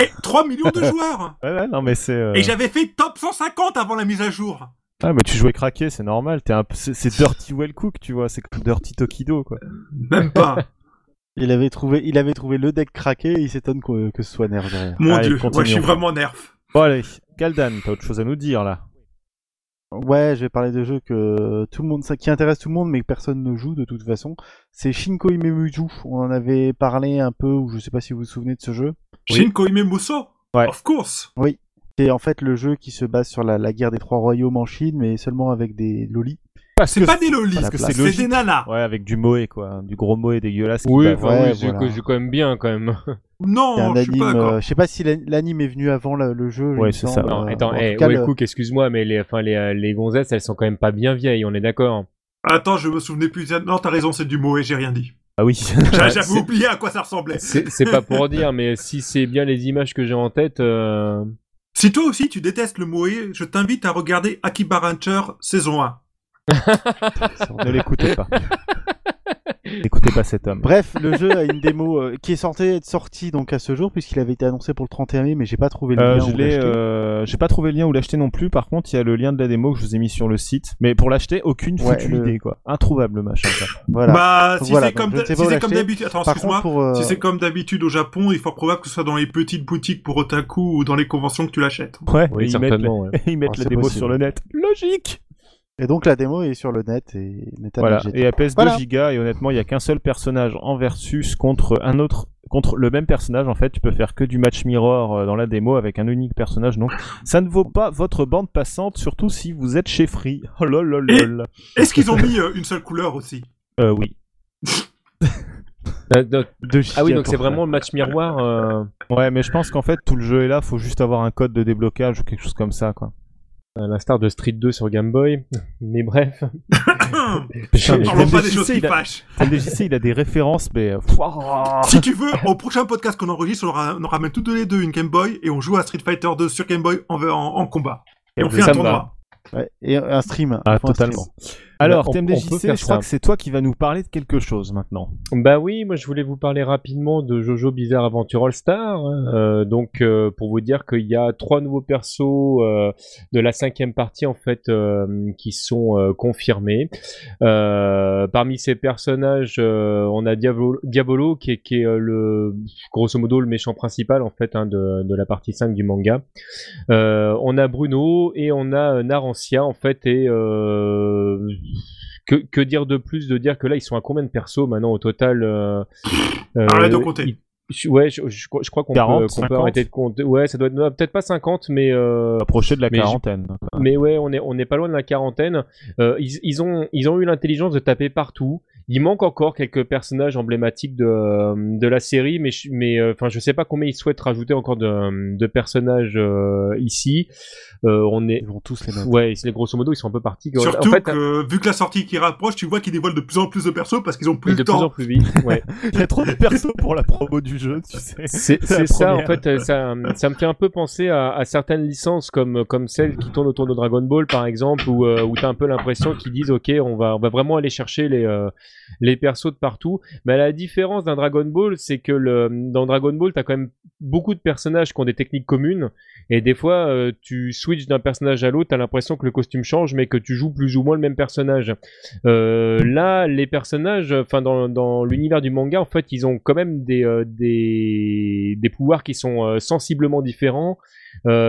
Speaker 3: Eh, 3 millions de joueurs
Speaker 2: Ouais, ouais, non mais c'est. euh,
Speaker 3: Et j'avais fait top 150 avant la mise à jour
Speaker 2: Ah mais tu jouais craqué, c'est normal. T'es un... peu- c'est, Dirty Well Cook, tu vois. C'est comme Dirty Tokido quoi.
Speaker 3: Même pas
Speaker 4: Il avait trouvé, il avait trouvé le deck craqué et il s'étonne que, que ce soit nerf derrière.
Speaker 3: Mon
Speaker 2: Allez,
Speaker 3: dieu, ouais, je suis vraiment nerf.
Speaker 2: Bon allez, Kaldan, t'as autre chose à nous dire là
Speaker 4: Ouais, je vais parler de jeux que tout le monde, ça qui intéresse tout le monde, mais que personne ne joue de toute façon. C'est Shinko Imemuju. On en avait parlé un peu, ou je sais pas si vous vous souvenez de ce jeu.
Speaker 2: Oui.
Speaker 3: Shin Koime Muso
Speaker 2: Ouais.
Speaker 3: Of course
Speaker 4: C'est en fait le jeu qui se base sur la, la guerre des trois royaumes en Chine, mais seulement avec des lolis.
Speaker 2: Parce
Speaker 3: C'est pas des lolis,
Speaker 2: parce que
Speaker 3: c'est des nanas
Speaker 2: Ouais, avec du moe quoi, du gros moe dégueulasse.
Speaker 1: Oui, enfin,
Speaker 4: Ouais,
Speaker 1: oui,
Speaker 4: voilà.
Speaker 1: c'est quand même bien quand même.
Speaker 3: Non, je suis
Speaker 4: anime.
Speaker 3: pas d'accord.
Speaker 4: euh, je sais pas si l'an- l'anime est venu avant le, le jeu.
Speaker 2: Ouais, c'est ça.
Speaker 1: Non,
Speaker 4: Euh,
Speaker 1: attends,
Speaker 4: en
Speaker 1: eh,
Speaker 4: cas,
Speaker 1: Well
Speaker 4: le-
Speaker 1: Cook, excuse-moi, mais les, enfin, les, euh, les gonzesses, elles sont quand même pas bien vieilles, on est d'accord.
Speaker 3: Attends, je me souvenais plus. Non, t'as raison, c'est du et j'ai rien dit.
Speaker 2: Ah oui.
Speaker 3: J'a-
Speaker 1: Ouais,
Speaker 3: J'avais
Speaker 1: c'est-
Speaker 3: oublié à quoi ça ressemblait.
Speaker 1: C'est c'est pas pour dire, mais si c'est bien les images que j'ai en tête, euh,
Speaker 3: Si toi aussi tu détestes le moe, je t'invite à regarder Akiba Rancher saison 1.
Speaker 2: Ne l'écoutez pas. N'écoutez pas cet homme.
Speaker 4: Bref, le jeu a une démo euh, qui est censée être sortie donc à ce jour puisqu'il avait été annoncé pour le 31 mai, mais j'ai pas trouvé le
Speaker 2: Euh,
Speaker 4: lien.
Speaker 2: je
Speaker 4: où
Speaker 2: l'ai,
Speaker 4: l'acheter.
Speaker 2: euh, j'ai pas trouvé le lien où l'acheter non plus. Par contre, il y a le lien de la démo que je vous ai mis sur le site. Mais pour l'acheter, aucune
Speaker 4: Ouais,
Speaker 2: foutue
Speaker 4: le-
Speaker 2: idée quoi. Introuvable le machin.
Speaker 4: Voilà.
Speaker 3: Bah, si
Speaker 4: voilà,
Speaker 3: c'est comme, si comme d'habitude, attends, excuse-moi.
Speaker 4: euh,
Speaker 3: Si c'est comme d'habitude au Japon, il est fort probable que ce soit dans les petites boutiques pour otaku ou dans les conventions que tu l'achètes.
Speaker 2: Ouais.
Speaker 1: oui,
Speaker 2: et ils mettent,
Speaker 1: ouais.
Speaker 2: ils mettent
Speaker 4: Ah,
Speaker 2: la démo
Speaker 4: possible.
Speaker 2: sur le net. Logique.
Speaker 4: Et donc la démo est sur le net et
Speaker 2: Voilà. Et elle pèse
Speaker 4: Voilà.
Speaker 2: 2 gigas et honnêtement, il y a qu'un seul personnage en versus contre un autre. Contre le même personnage, en fait, tu peux faire que du match mirror euh, dans la démo avec un unique personnage, donc ça ne vaut pas votre bande passante, surtout si vous êtes chez Free. Oh lol lol lol.
Speaker 3: Est-ce qu'ils ont mis euh, une seule couleur aussi?
Speaker 2: Euh, oui.
Speaker 1: Euh, ah oui, donc c'est vraiment le match miroir. euh,
Speaker 2: Ouais, mais je pense qu'en fait, tout le jeu est là, faut juste avoir un code de déblocage ou quelque chose comme ça, quoi.
Speaker 1: À l'instar de Street 2 sur Game Boy. Mais bref.
Speaker 2: Putain, mais
Speaker 3: Parlons pas des choses qui
Speaker 2: il a-
Speaker 3: fâchent.
Speaker 2: Il a des références, mais... euh.
Speaker 3: Si tu veux, au prochain podcast qu'on enregistre, on, aura- on ramène toutes les deux une Game Boy et on joue à Street Fighter 2 sur Game Boy en, en, en combat. Et on fait
Speaker 1: Ça
Speaker 3: un tournoi.
Speaker 4: Ouais, et un stream.
Speaker 2: Ah,
Speaker 4: un stream.
Speaker 2: Alors,
Speaker 1: Bah, on- on peut
Speaker 2: TMDJC, je crois
Speaker 1: ça.
Speaker 2: que c'est toi qui vas nous parler de quelque chose maintenant.
Speaker 1: Bah oui, moi je voulais vous parler rapidement de Jojo Bizarre Adventure All Star. Euh, donc euh, pour vous dire qu'il y a trois nouveaux persos euh, de la cinquième partie en fait euh, qui sont euh, confirmés. Euh, parmi ces personnages, euh, on a Diabolo, Diabolo qui est, qui est euh, le grosso modo le méchant principal en fait hein, de, de la partie 5 du manga. Euh, on a Bruno et on a Narancia en fait et euh, que, que dire de plus de dire que là ils sont à combien de persos maintenant au total euh, euh,
Speaker 3: Arrête de compter.
Speaker 1: ils- je- ouais, je, je crois- je crois qu'on peut,
Speaker 2: 40,
Speaker 1: qu'on peut
Speaker 2: 50.
Speaker 1: arrêter de compter. Ouais, ça doit être peut-être pas 50, mais euh,
Speaker 2: Approché de la
Speaker 1: Mais je-
Speaker 2: quarantaine.
Speaker 1: mais ouais, on est on n'est pas loin de la quarantaine. Euh, ils, ils ont ils ont eu l'intelligence de taper partout. Il manque encore quelques personnages emblématiques de, euh, de la série, mais je- mais euh, enfin je sais pas combien ils souhaitent rajouter encore de, de personnages euh, ici. Euh, on est
Speaker 4: Ils vont tous les mettre.
Speaker 1: ouais, c'est grosso modo ils sont un peu partis.
Speaker 3: Surtout
Speaker 1: en fait,
Speaker 3: que, vu que la sortie qui rapproche, tu vois qu'ils dévoilent de plus en plus de persos parce qu'ils ont plus
Speaker 1: de
Speaker 3: le
Speaker 1: plus en
Speaker 3: temps.
Speaker 1: plus vite. Ouais.
Speaker 2: Il y a trop de persos pour la promo du jeu, tu sais.
Speaker 1: C'est ça, en fait, ça, ça me fait un peu penser à, à certaines licences comme, comme celles qui tournent autour de Dragon Ball, par exemple, où, euh, où tu as un peu l'impression qu'ils disent, OK, on va, on va vraiment aller chercher les, euh, les persos de partout. Mais la différence d'un Dragon Ball, c'est que dans Dragon Ball, tu as quand même beaucoup de personnages qui ont des techniques communes. Et des fois, euh, tu switches d'un personnage à l'autre, tu as l'impression que le costume change, mais que tu joues plus ou moins le même personnage. Euh, là, les personnages, enfin dans, dans l'univers du manga, en fait, ils ont quand même des euh, des, pouvoirs qui sont euh, sensiblement différents.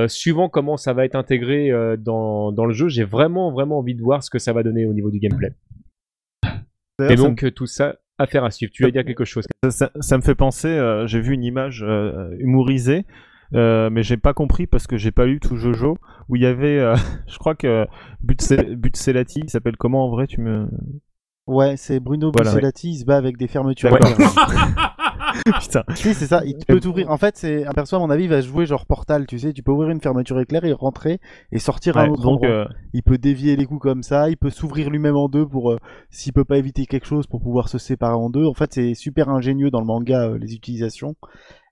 Speaker 1: Suivant comment ça va être intégré dans, dans le jeu, j'ai vraiment vraiment envie de voir ce que ça va donner au niveau du gameplay. Et
Speaker 2: ça
Speaker 1: donc tout ça, affaire à suivre. Tu vas dire quelque chose?
Speaker 2: Ça, ça- ça me fait penser, euh, j'ai vu une image euh, humorisée euh, mais j'ai pas compris parce que j'ai pas lu tout Jojo où il y avait, euh, je crois que Butselati, il s'appelle comment en vrai Tu me
Speaker 4: Ouais, c'est Bruno
Speaker 2: Voilà,
Speaker 4: Bussolati, il se bat avec des fermetures.
Speaker 2: Ouais. Putain.
Speaker 4: Si, c'est ça, il peut t'ouvrir. En fait, c'est un perso, à mon avis, il va jouer genre Portal, tu sais, tu peux ouvrir une fermeture éclair et rentrer et sortir à un autre
Speaker 2: donc
Speaker 4: endroit.
Speaker 2: euh,
Speaker 4: Il peut dévier les coups comme ça, il peut s'ouvrir lui-même en deux pour, euh, s'il peut pas éviter quelque chose, pour pouvoir se séparer en deux. En fait, c'est super ingénieux dans le manga, euh, les utilisations.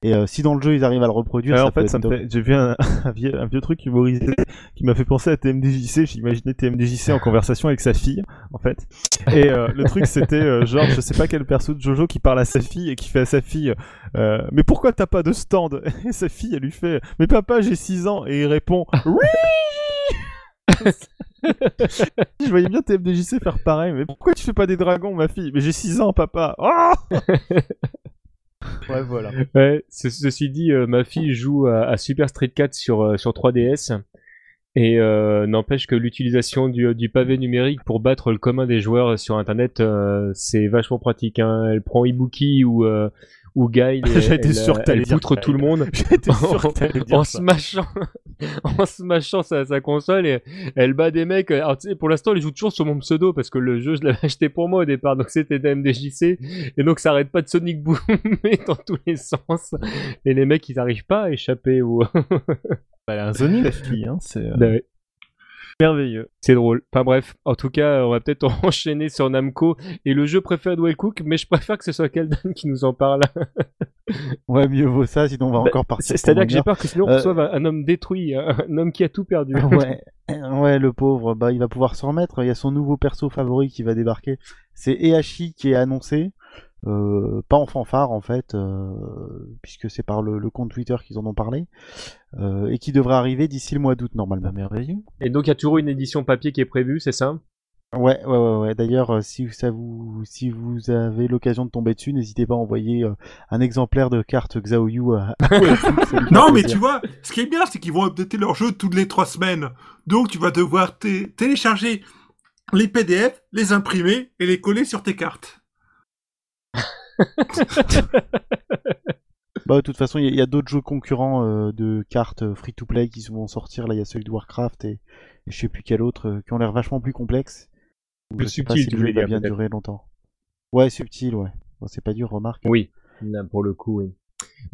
Speaker 4: Et euh, si dans le jeu ils arrivent à le reproduire,
Speaker 2: ouais,
Speaker 4: ça
Speaker 2: en fait,
Speaker 4: être
Speaker 2: ça me
Speaker 4: top.
Speaker 2: fait, j'ai vu un, un vieux, un vieux truc humorisé qui m'a fait penser à TMDJC. J'imaginais TMDJC en conversation avec sa fille, en fait. Et euh, le truc, c'était euh, genre, je sais pas quel perso de Jojo qui parle à sa fille et qui fait à sa fille, mais pourquoi t'as pas de stand? Et sa fille, elle lui fait, mais papa, j'ai 6 ans. Et il répond, oui. je voyais bien TMDJC faire pareil, mais pourquoi tu fais pas des dragons, ma fille? Mais j'ai 6 ans, papa. Oh ouais, voilà.
Speaker 1: Ceci dit, euh, ma fille joue à, Super Street 4 sur, euh, sur 3DS. Et euh, n'empêche que l'utilisation du, pavé numérique pour battre le commun des joueurs sur Internet, euh, c'est vachement pratique. Hein. Elle prend Ibuki ou, euh, ou et
Speaker 2: J'étais
Speaker 1: elle,
Speaker 2: sûr
Speaker 1: elle
Speaker 2: dire
Speaker 1: poutre tout le monde
Speaker 2: sûr dire
Speaker 1: en
Speaker 2: ça.
Speaker 1: smashant, en smashant sa, sa console et elle bat des mecs. Alors, tu sais, pour l'instant, elle joue toujours sur mon pseudo parce que le jeu, je l'avais acheté pour moi au départ, donc c'était DMDJC. Et donc, ça arrête pas de Sonic Boomer dans tous les sens. Et les mecs, ils arrivent pas à échapper au.
Speaker 2: Elle a un Sonic, la fille, hein, c'est euh,
Speaker 1: Bah
Speaker 2: merveilleux.
Speaker 1: c'est drôle. Enfin bref, en tout cas, on va peut-être enchaîner sur Namco et le jeu préféré de Wellcook, mais je préfère que ce soit Keldan qui nous en parle.
Speaker 4: Ouais, mieux vaut ça, sinon on va
Speaker 1: Bah,
Speaker 4: encore partir.
Speaker 1: C'est-à-dire que j'ai peur que sinon on
Speaker 4: Euh,
Speaker 1: reçoive un, homme détruit, un, homme qui a tout perdu.
Speaker 4: ouais, ouais, le pauvre, bah il va pouvoir s'en remettre. Il y a son nouveau perso favori qui va débarquer. C'est Ehashi qui est annoncé. Euh, pas en fanfare en fait, euh, puisque c'est par le, le compte Twitter qu'ils en ont parlé, euh, et qui devrait arriver d'ici le mois d'août normalement.
Speaker 2: merveilleux.
Speaker 1: Et donc il y a toujours une édition papier qui est prévue, c'est ça?
Speaker 4: Ouais, ouais, ouais, ouais. D'ailleurs, si ça vous, si vous avez l'occasion de tomber dessus, n'hésitez pas à envoyer euh, un exemplaire de carte Xiaoyu à.
Speaker 3: Non, mais tu vois, ce qui est bien, c'est qu'ils vont updater leur jeu toutes les trois semaines. Donc, tu vas devoir té- télécharger les PDF, les imprimer et les coller sur tes cartes.
Speaker 4: Bah, de toute façon, il y a, d'autres jeux concurrents euh, de cartes free-to-play qui vont sortir. Là, il y a celui de Warcraft et, et je sais plus quel autre euh, qui ont l'air vachement plus complexes.
Speaker 1: Plus subtil,
Speaker 4: si
Speaker 1: tu
Speaker 4: le jeu
Speaker 1: veux
Speaker 4: va bien durer longtemps. Ouais, subtil, ouais. Bon, c'est pas dur, remarque.
Speaker 1: Oui, là, pour le coup, oui.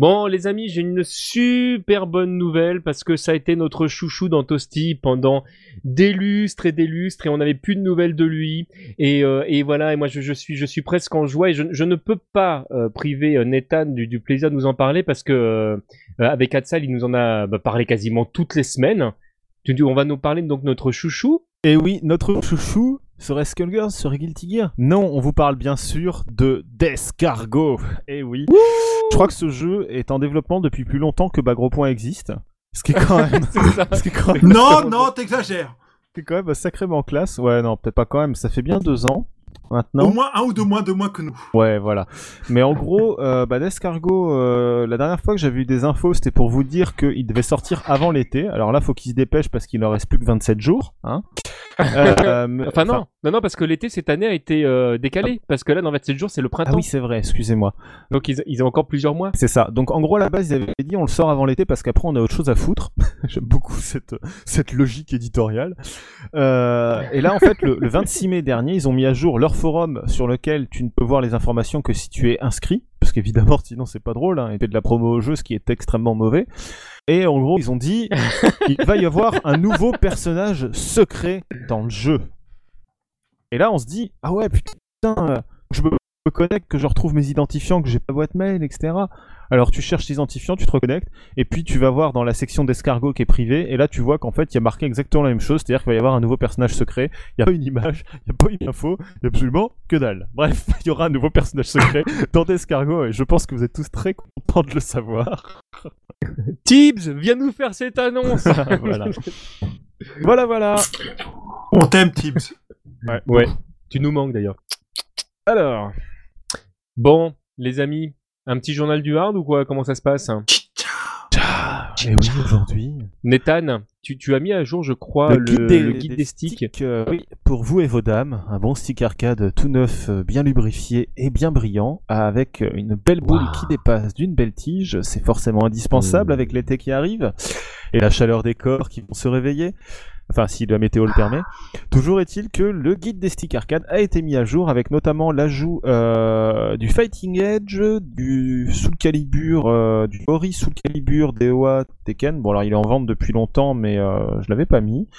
Speaker 1: Bon, les amis, j'ai une super bonne nouvelle parce que ça a été notre chouchou dans Toasty pendant des lustres et des lustres et on n'avait plus de nouvelles de lui. Et, euh, et voilà, et moi je, suis, je suis presque en joie et je, ne peux pas euh, priver euh, Nathan du, plaisir de nous en parler parce que avec Hatsal, il nous en a bah, parlé quasiment toutes les semaines. On va nous parler de donc notre chouchou.
Speaker 2: Et oui, notre chouchou serait Skullgirls sur Guilty Gear Non, on vous parle bien sûr de Descargo. Et oui, je crois que ce jeu est en développement depuis plus longtemps que Bagro Point existe. Ce qui est quand même,
Speaker 1: C'est
Speaker 2: qui est quand même,
Speaker 3: Non, non, t'exagères.
Speaker 2: ce qui est quand même sacrément classe. Ouais, non, peut-être pas quand même. Ça fait bien deux ans maintenant.
Speaker 3: Au moins un ou deux mois de moins que nous.
Speaker 2: Ouais, voilà. Mais en gros, euh, bah, Descargo, euh, la dernière fois que j'avais eu des infos, c'était pour vous dire qu'il devait sortir avant l'été. Alors là, faut qu'il se dépêche parce qu'il en reste plus que 27 jours. Hein Euh, mais-
Speaker 1: Enfin non, non, non, parce que l'été cette année a été euh, décalé parce que là dans 27 jours c'est le
Speaker 2: Ah
Speaker 1: printemps.
Speaker 2: oui, c'est vrai, excusez-moi.
Speaker 1: Donc ils, ils ont encore plusieurs mois.
Speaker 2: C'est ça. Donc en gros, à la base, ils avaient dit on le sort avant l'été parce qu'après on a autre chose à foutre. J'aime beaucoup cette, cette logique éditoriale. Euh, et là, en fait, le, le 26 mai dernier, ils ont mis à jour leur forum sur lequel tu ne peux voir les informations que si tu es inscrit. Parce qu'évidemment, sinon c'est pas drôle. Hein, et fait de la promo au jeu, ce qui est extrêmement mauvais. Et en gros, ils ont dit il va y avoir un nouveau personnage secret dans le jeu. Et là, on se dit ah ouais, putain, euh, je me me connecte, que je retrouve mes identifiants, que j'ai pas boîte mail, etc. Alors tu cherches tes identifiants, tu te reconnectes, et puis tu vas voir dans la section d'escargot qui est privée, et là tu vois qu'en fait il y a marqué exactement la même chose, c'est-à-dire qu'il va y avoir un nouveau personnage secret, il n'y a pas une image, il n'y a pas une info, il n'y a absolument que dalle. Bref, il y aura un nouveau personnage secret dans Descargot, et je pense que vous êtes tous très contents de le savoir.
Speaker 1: Tibbs, viens nous faire cette annonce.
Speaker 2: voilà. Voilà, voilà.
Speaker 3: On t'aime, Tibbs.
Speaker 1: ouais, tu nous manques d'ailleurs. Alors, bon, les amis, un petit journal du hard ou quoi? Comment ça se passe?
Speaker 2: Et oui, aujourd'hui.
Speaker 1: Nathan, tu, tu as mis à jour, je crois, le, le guide des, sticks.
Speaker 2: euh, oui, pour vous et vos dames, un bon stick arcade tout neuf, euh, bien lubrifié et bien brillant, avec euh, une belle boule
Speaker 1: Wow.
Speaker 2: qui dépasse d'une belle tige. C'est forcément indispensable
Speaker 1: Mm.
Speaker 2: avec l'été qui arrive et la chaleur des corps qui vont se réveiller. Enfin, si la météo le permet. Toujours est-il que le guide des sticks arcade a été mis à jour avec notamment l'ajout euh, du Fighting Edge, du Soul Calibur, euh, du Ori Soul Calibur DOA Tekken. Bon alors il est en vente depuis longtemps mais euh, je l'avais pas mis.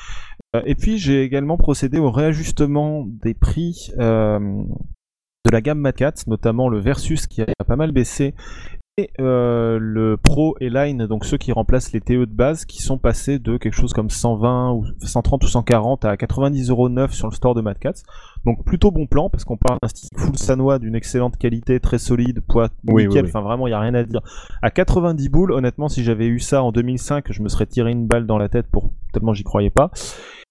Speaker 2: Euh, et puis j'ai également procédé au réajustement des prix de la gamme Mad notamment le Versus qui a pas mal baissé euh, le Pro et Line, donc ceux qui remplacent les TE de base, qui sont passés de quelque chose comme 120 ou 130 ou 140 à 90,9€ sur le store de Mad Catz. Donc plutôt bon plan parce qu'on parle d'un stick full sanois d'une excellente qualité, très solide, poids
Speaker 1: Oui,
Speaker 2: nickel,
Speaker 1: oui, oui.
Speaker 2: enfin vraiment il y a rien à dire. À 90 boules, honnêtement, si j'avais eu ça en 2005, je me serais tiré une balle dans la tête pour tellement j'y croyais pas.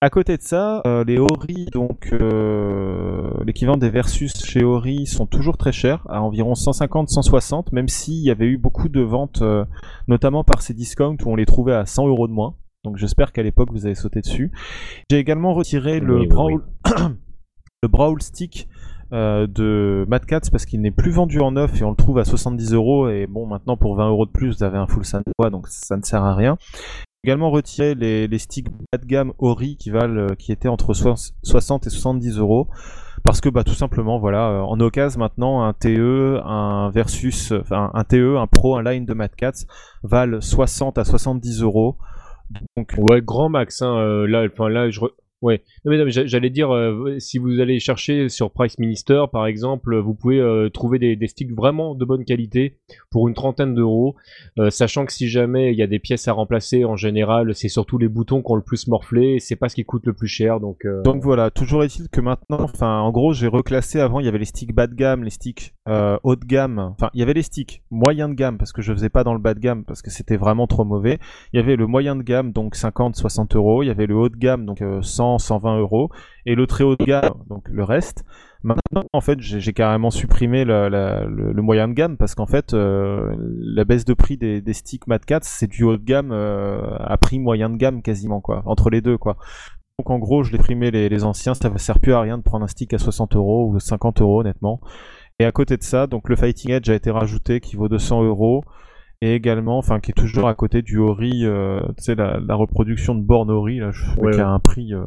Speaker 2: À côté de ça, euh, les Ori, donc euh, l'équivalent des Versus chez Ori, sont toujours très chers, à environ 150-160, même s'il y avait eu beaucoup de ventes, euh, notamment par ces discounts où on les trouvait à 100 euros de moins. Donc j'espère qu'à l'époque vous avez sauté dessus. J'ai également retiré le
Speaker 1: Oui, oui,
Speaker 2: Brawl, le Brawl Stick euh, de Mad parce qu'il n'est plus vendu en neuf et on le trouve à 70 euros et bon maintenant pour 20 euros de plus vous avez un full sanois donc ça ne sert à rien. Également retiré les, les sticks bas de gamme Ori qui valent euh, qui étaient entre soix- 60 et 70 euros parce que bah tout simplement voilà euh, en occasion maintenant un TE un versus enfin un TE un Pro un Line de Mad Catz valent 60 à 70 euros donc
Speaker 1: Ouais, grand max. Hein, euh, là, enfin là, je. re- Ouais. Non mais, non, j'allais dire, euh, si vous allez chercher sur Price Minister, par exemple, vous pouvez euh, trouver des, sticks vraiment de bonne qualité pour une trentaine d'euros, euh, sachant que si jamais il y a des pièces à remplacer, en général, c'est surtout les boutons qui ont le plus morflé. et C'est pas ce qui coûte le plus cher, donc.
Speaker 2: Donc voilà, toujours est-il que maintenant, enfin en gros j'ai reclassé avant, il y avait les sticks bas de gamme, les sticks euh, haut de gamme, enfin il y avait les sticks moyen de gamme parce que je faisais pas dans le bas de gamme parce que c'était vraiment trop mauvais. Il y avait le moyen de gamme donc 50-60 euros, il y avait le haut de gamme donc euh, 100-120 euros et le très haut de gamme donc le reste. Maintenant en fait j'ai carrément supprimé le, moyen de gamme parce qu'en fait euh, la baisse de prix des, sticks Mad Catz c'est du haut de gamme euh, à prix moyen de gamme quasiment quoi, entre les deux quoi. Donc en gros, je l'ai primé les, les anciens, ça ne sert plus à rien de prendre un stick à 60 euros ou 50 euros honnêtement. Et à côté de ça, donc le Fighting Edge a été rajouté qui vaut 200 euros et également, enfin qui est toujours à côté du Ori, euh, tu sais la, la reproduction de Born Ori, là, je trouve
Speaker 1: Ouais,
Speaker 2: qu'il y a un prix euh,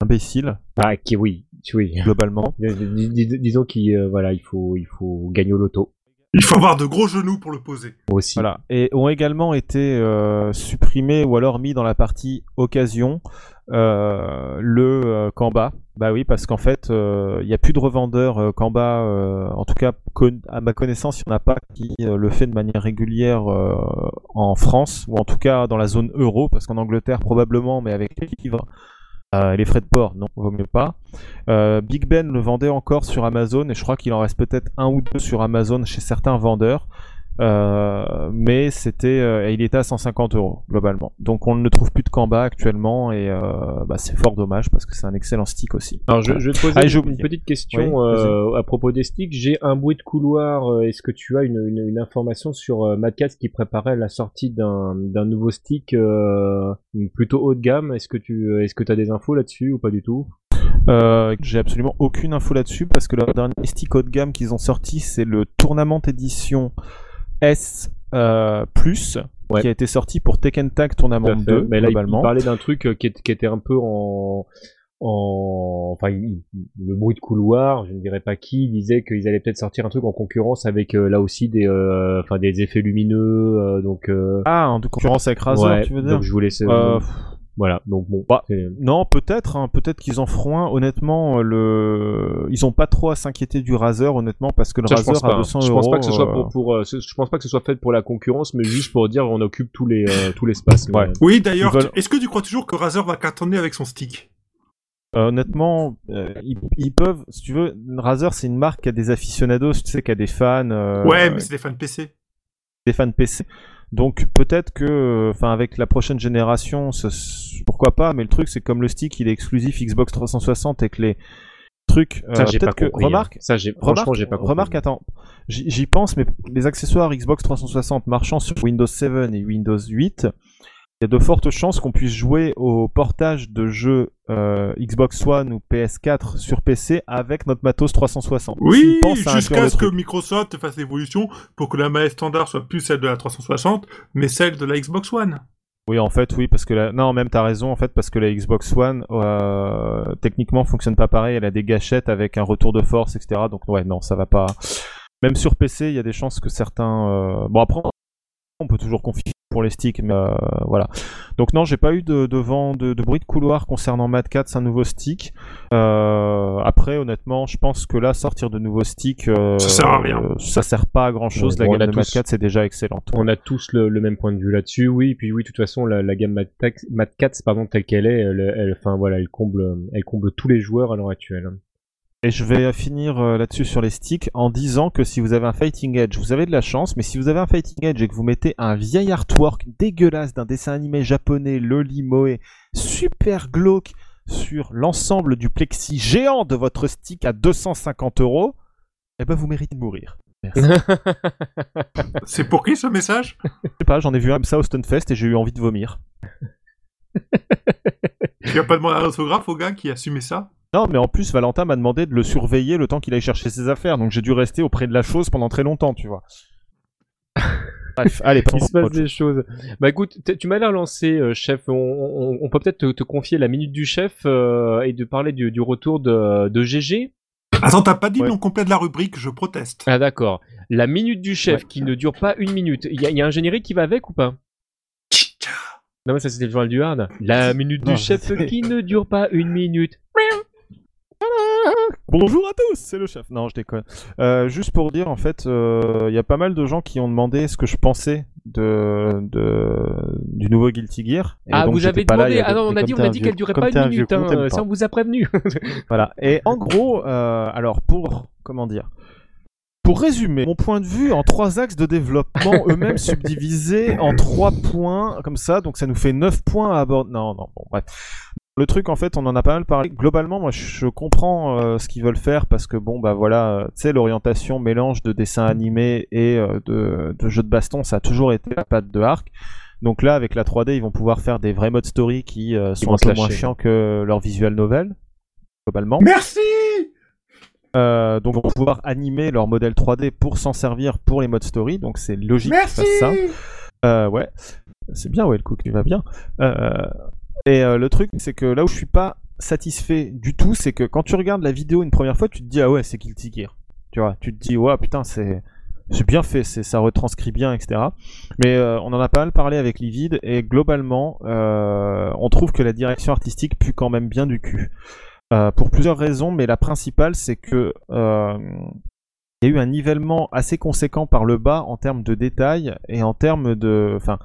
Speaker 2: imbécile
Speaker 1: Ah, qui oui, oui.
Speaker 2: globalement.
Speaker 1: Dis- dis- disons qu'il euh, voilà, il faut, il faut gagner au loto
Speaker 3: Il faut avoir de gros genoux pour le poser.
Speaker 1: aussi.
Speaker 2: Voilà. Et ont également été euh, supprimés ou alors mis dans la partie occasion euh, le euh, Kamba. Bah oui, parce qu'en fait, euh, il n'y a plus de revendeurs euh, Kamba. euh, en tout cas, con- à ma connaissance, il n'y en a pas qui euh, le fait de manière régulière euh, en France, ou en tout cas dans la zone euro, parce qu'en Angleterre probablement, mais avec les livres. Euh, les frais de port, non, vaut mieux pas. Euh, Big Ben le vendait encore sur Amazon et je crois qu'il en reste peut-être un ou deux sur Amazon chez certains vendeurs. Euh, mais c'était, euh, il était à 150 euros globalement. Donc on ne trouve plus de Kamba actuellement et euh, bah, c'est fort dommage parce que c'est un excellent stick aussi.
Speaker 1: Alors je, je vais te poser
Speaker 2: Ah,
Speaker 1: une petite question
Speaker 2: Oui,
Speaker 1: euh, à propos des sticks. J'ai un bruit de couloir. euh, Est-ce que tu as une, une, une information sur Mad Catz qui préparait la sortie d'un nouveau stick euh, plutôt haut de gamme? Est-ce que tu est-ce que as des infos là-dessus ou pas du tout?
Speaker 2: Euh, J'ai absolument aucune info là-dessus parce que leur dernier stick haut de gamme qu'ils ont sorti c'est le Tournament Edition S euh, Plus
Speaker 1: Ouais.
Speaker 2: qui a été sorti pour Tekken Tag Tournament
Speaker 1: Tout à fait.
Speaker 2: 2
Speaker 1: Mais là, il- il
Speaker 2: globalement.
Speaker 1: parlait d'un truc euh, qui, est- qui était un peu en en enfin il- le bruit de couloir je ne dirais pas qui disait qu'ils allaient peut-être sortir un truc en concurrence avec euh, là aussi des euh, enfin des effets lumineux euh, donc euh,
Speaker 2: Ah, en concurrence avec Razer,
Speaker 1: ouais,
Speaker 2: tu veux dire
Speaker 1: donc je vous laisse voilà donc bon
Speaker 2: Bah, Non, peut-être, hein, peut-être qu'ils en feront un. Honnêtement, euh, le... ils ont pas trop à s'inquiéter du Razer, honnêtement, parce que le
Speaker 1: Ça, je pense
Speaker 2: Razer
Speaker 1: pas. hein.
Speaker 2: 200
Speaker 1: Je
Speaker 2: euros.
Speaker 1: pense pas que ce soit
Speaker 2: euh,
Speaker 1: pour, pour euh, je pense pas que ce soit fait pour la concurrence, mais juste pour dire on occupe tous les euh, tout l'espace.
Speaker 2: Ouais.
Speaker 3: Oui, d'ailleurs,
Speaker 2: veulent-
Speaker 3: est-ce que tu crois toujours que Razer va cartonner avec son stick?
Speaker 2: Euh, honnêtement, euh, ils, ils peuvent, si tu veux, Razer c'est une marque qui a des aficionados, tu sais, qui a des fans, euh,
Speaker 3: Ouais, mais c'est des fans PC.
Speaker 2: des fans PC. Donc peut-être que, enfin, avec la prochaine génération, ce- pourquoi pas. Mais le truc, c'est que comme le stick, il est exclusif Xbox 360 et que les truc.
Speaker 1: Ça,
Speaker 2: euh,
Speaker 1: j'ai pas
Speaker 2: peut-être que
Speaker 1: compris. hein.
Speaker 2: remarque,
Speaker 1: Ça, j'ai franchement,
Speaker 2: remarque,
Speaker 1: j'ai pas compris.
Speaker 2: remarque, attends, j'y pense, mais les accessoires Xbox 360 marchant sur Windows 7 et Windows 8, il y a de fortes chances qu'on puisse jouer au portage de jeux euh, Xbox One ou PS4 sur PC avec notre matos 360.
Speaker 3: Oui, jusqu'à ce que. Microsoft fasse l'évolution pour que la manette standard soit plus celle de la 360, mais celle de la Xbox One.
Speaker 2: Oui, en fait, oui, parce que la... non, même t'as raison, en fait, parce que la Xbox One euh, techniquement fonctionne pas pareil. Elle a des gâchettes avec un retour de force, etc. Donc ouais, non, ça va pas. Même sur PC, il y a des chances que certains. euh, Bon après, on peut toujours confier pour les sticks, mais euh, voilà. Donc non, j'ai pas eu de, de vent, de, de bruit de couloir concernant Mad Cat, un nouveau stick. Euh, après, honnêtement, je pense que là, sortir de nouveaux sticks, euh,
Speaker 3: Ça sert à rien.
Speaker 2: euh, ça sert pas à grand chose. La gamme de Mad Cat, c'est déjà excellente.
Speaker 1: On a tous le, le même point de vue là-dessus, oui. Puis oui, de toute façon, la, la gamme Mad, Cats, pardon, telle qu'elle est, elle, elle- enfin voilà, elle comble, elle comble tous les joueurs à l'heure actuelle.
Speaker 2: Et je vais finir euh, là-dessus sur les sticks en disant que si vous avez un Fighting Edge, vous avez de la chance, mais si vous avez un Fighting Edge et que vous mettez un vieil artwork dégueulasse d'un dessin animé japonais, Loli Moe, super glauque, sur l'ensemble du plexi géant de votre stick à 250 euros, eh ben vous méritez de mourir. Merci. je
Speaker 3: C'est pour qui ce message?
Speaker 2: Sais pas, j'en ai vu un comme ça au Stunfest et j'ai eu envie de vomir.
Speaker 3: Tu as pas demandé un orthographe au gars qui a assumé ça?
Speaker 2: Non, mais en plus, Valentin m'a demandé de le surveiller le temps qu'il aille chercher ses affaires, donc j'ai dû rester auprès de la chose pendant très longtemps, tu vois. Bref, allez,
Speaker 1: Il se passe des choses. Bah écoute, tu m'as l'air lancé, euh, chef. On, on- on peut peut-être te, te confier la minute du chef euh, et de parler du, du retour de, de GG.
Speaker 3: Attends, t'as pas dit
Speaker 2: Ouais.
Speaker 3: le nom complet de la rubrique, je proteste.
Speaker 1: Ah d'accord. La minute du chef
Speaker 2: Ouais.
Speaker 1: qui ne dure pas une minute. Il y, a- il y a un générique qui va avec ou pas? Non mais ça c'était le journal du hard. La minute
Speaker 4: Non,
Speaker 1: du chef qui ne dure pas une minute.
Speaker 2: Bonjour à tous, c'est le chef. Non, je déconne. Euh, juste pour dire, en fait, euh, il y a pas mal de gens qui ont demandé ce que je pensais de, de du nouveau Guilty Gear. Et
Speaker 1: ah
Speaker 2: donc,
Speaker 1: vous avez
Speaker 2: pas
Speaker 1: demandé. Ah non on a dit on a dit qu'elle durait pas une minute. hein, Ça on vous a prévenu.
Speaker 2: Voilà. Et en gros, euh, alors pour comment dire, pour résumer, mon point de vue en trois axes de développement, eux-mêmes subdivisés en trois points comme ça, donc ça nous fait neuf points à aborder. Non, non, bon, bref. Le truc, en fait, on en a pas mal parlé. Globalement, moi, je comprends euh, ce qu'ils veulent faire parce que, bon, bah voilà, euh, tu sais, l'orientation mélange de dessins animés et euh, de, de jeux de baston, ça a toujours été la patte de Arc. Donc là, avec la 3D, ils vont pouvoir faire des vrais modes story qui euh, sont un peu moins chiants que leur visual novel, globalement.
Speaker 3: Merci
Speaker 2: Euh, donc, ils vont pouvoir animer leur modèle 3D pour s'en servir pour les modes story. Donc, c'est logique qu'ils
Speaker 3: Merci
Speaker 2: fassent ça. Euh, ouais, c'est bien, ouais, le coup, tu vas bien. Euh, et euh, le truc, c'est que là où je suis pas satisfait du tout, c'est que quand tu regardes la vidéo une première fois, tu te dis ah ouais, c'est Guilty Gear. Tu vois, tu te dis ouais, putain, c'est c'est bien fait, c'est ça retranscrit bien, etc. Mais euh, on en a pas mal parlé avec Livid et globalement, euh, on trouve que la direction artistique pue quand même bien du cul. Pour plusieurs raisons, mais la principale, c'est que il y a eu un nivellement assez conséquent par le bas en termes de détails et en termes de, enfin,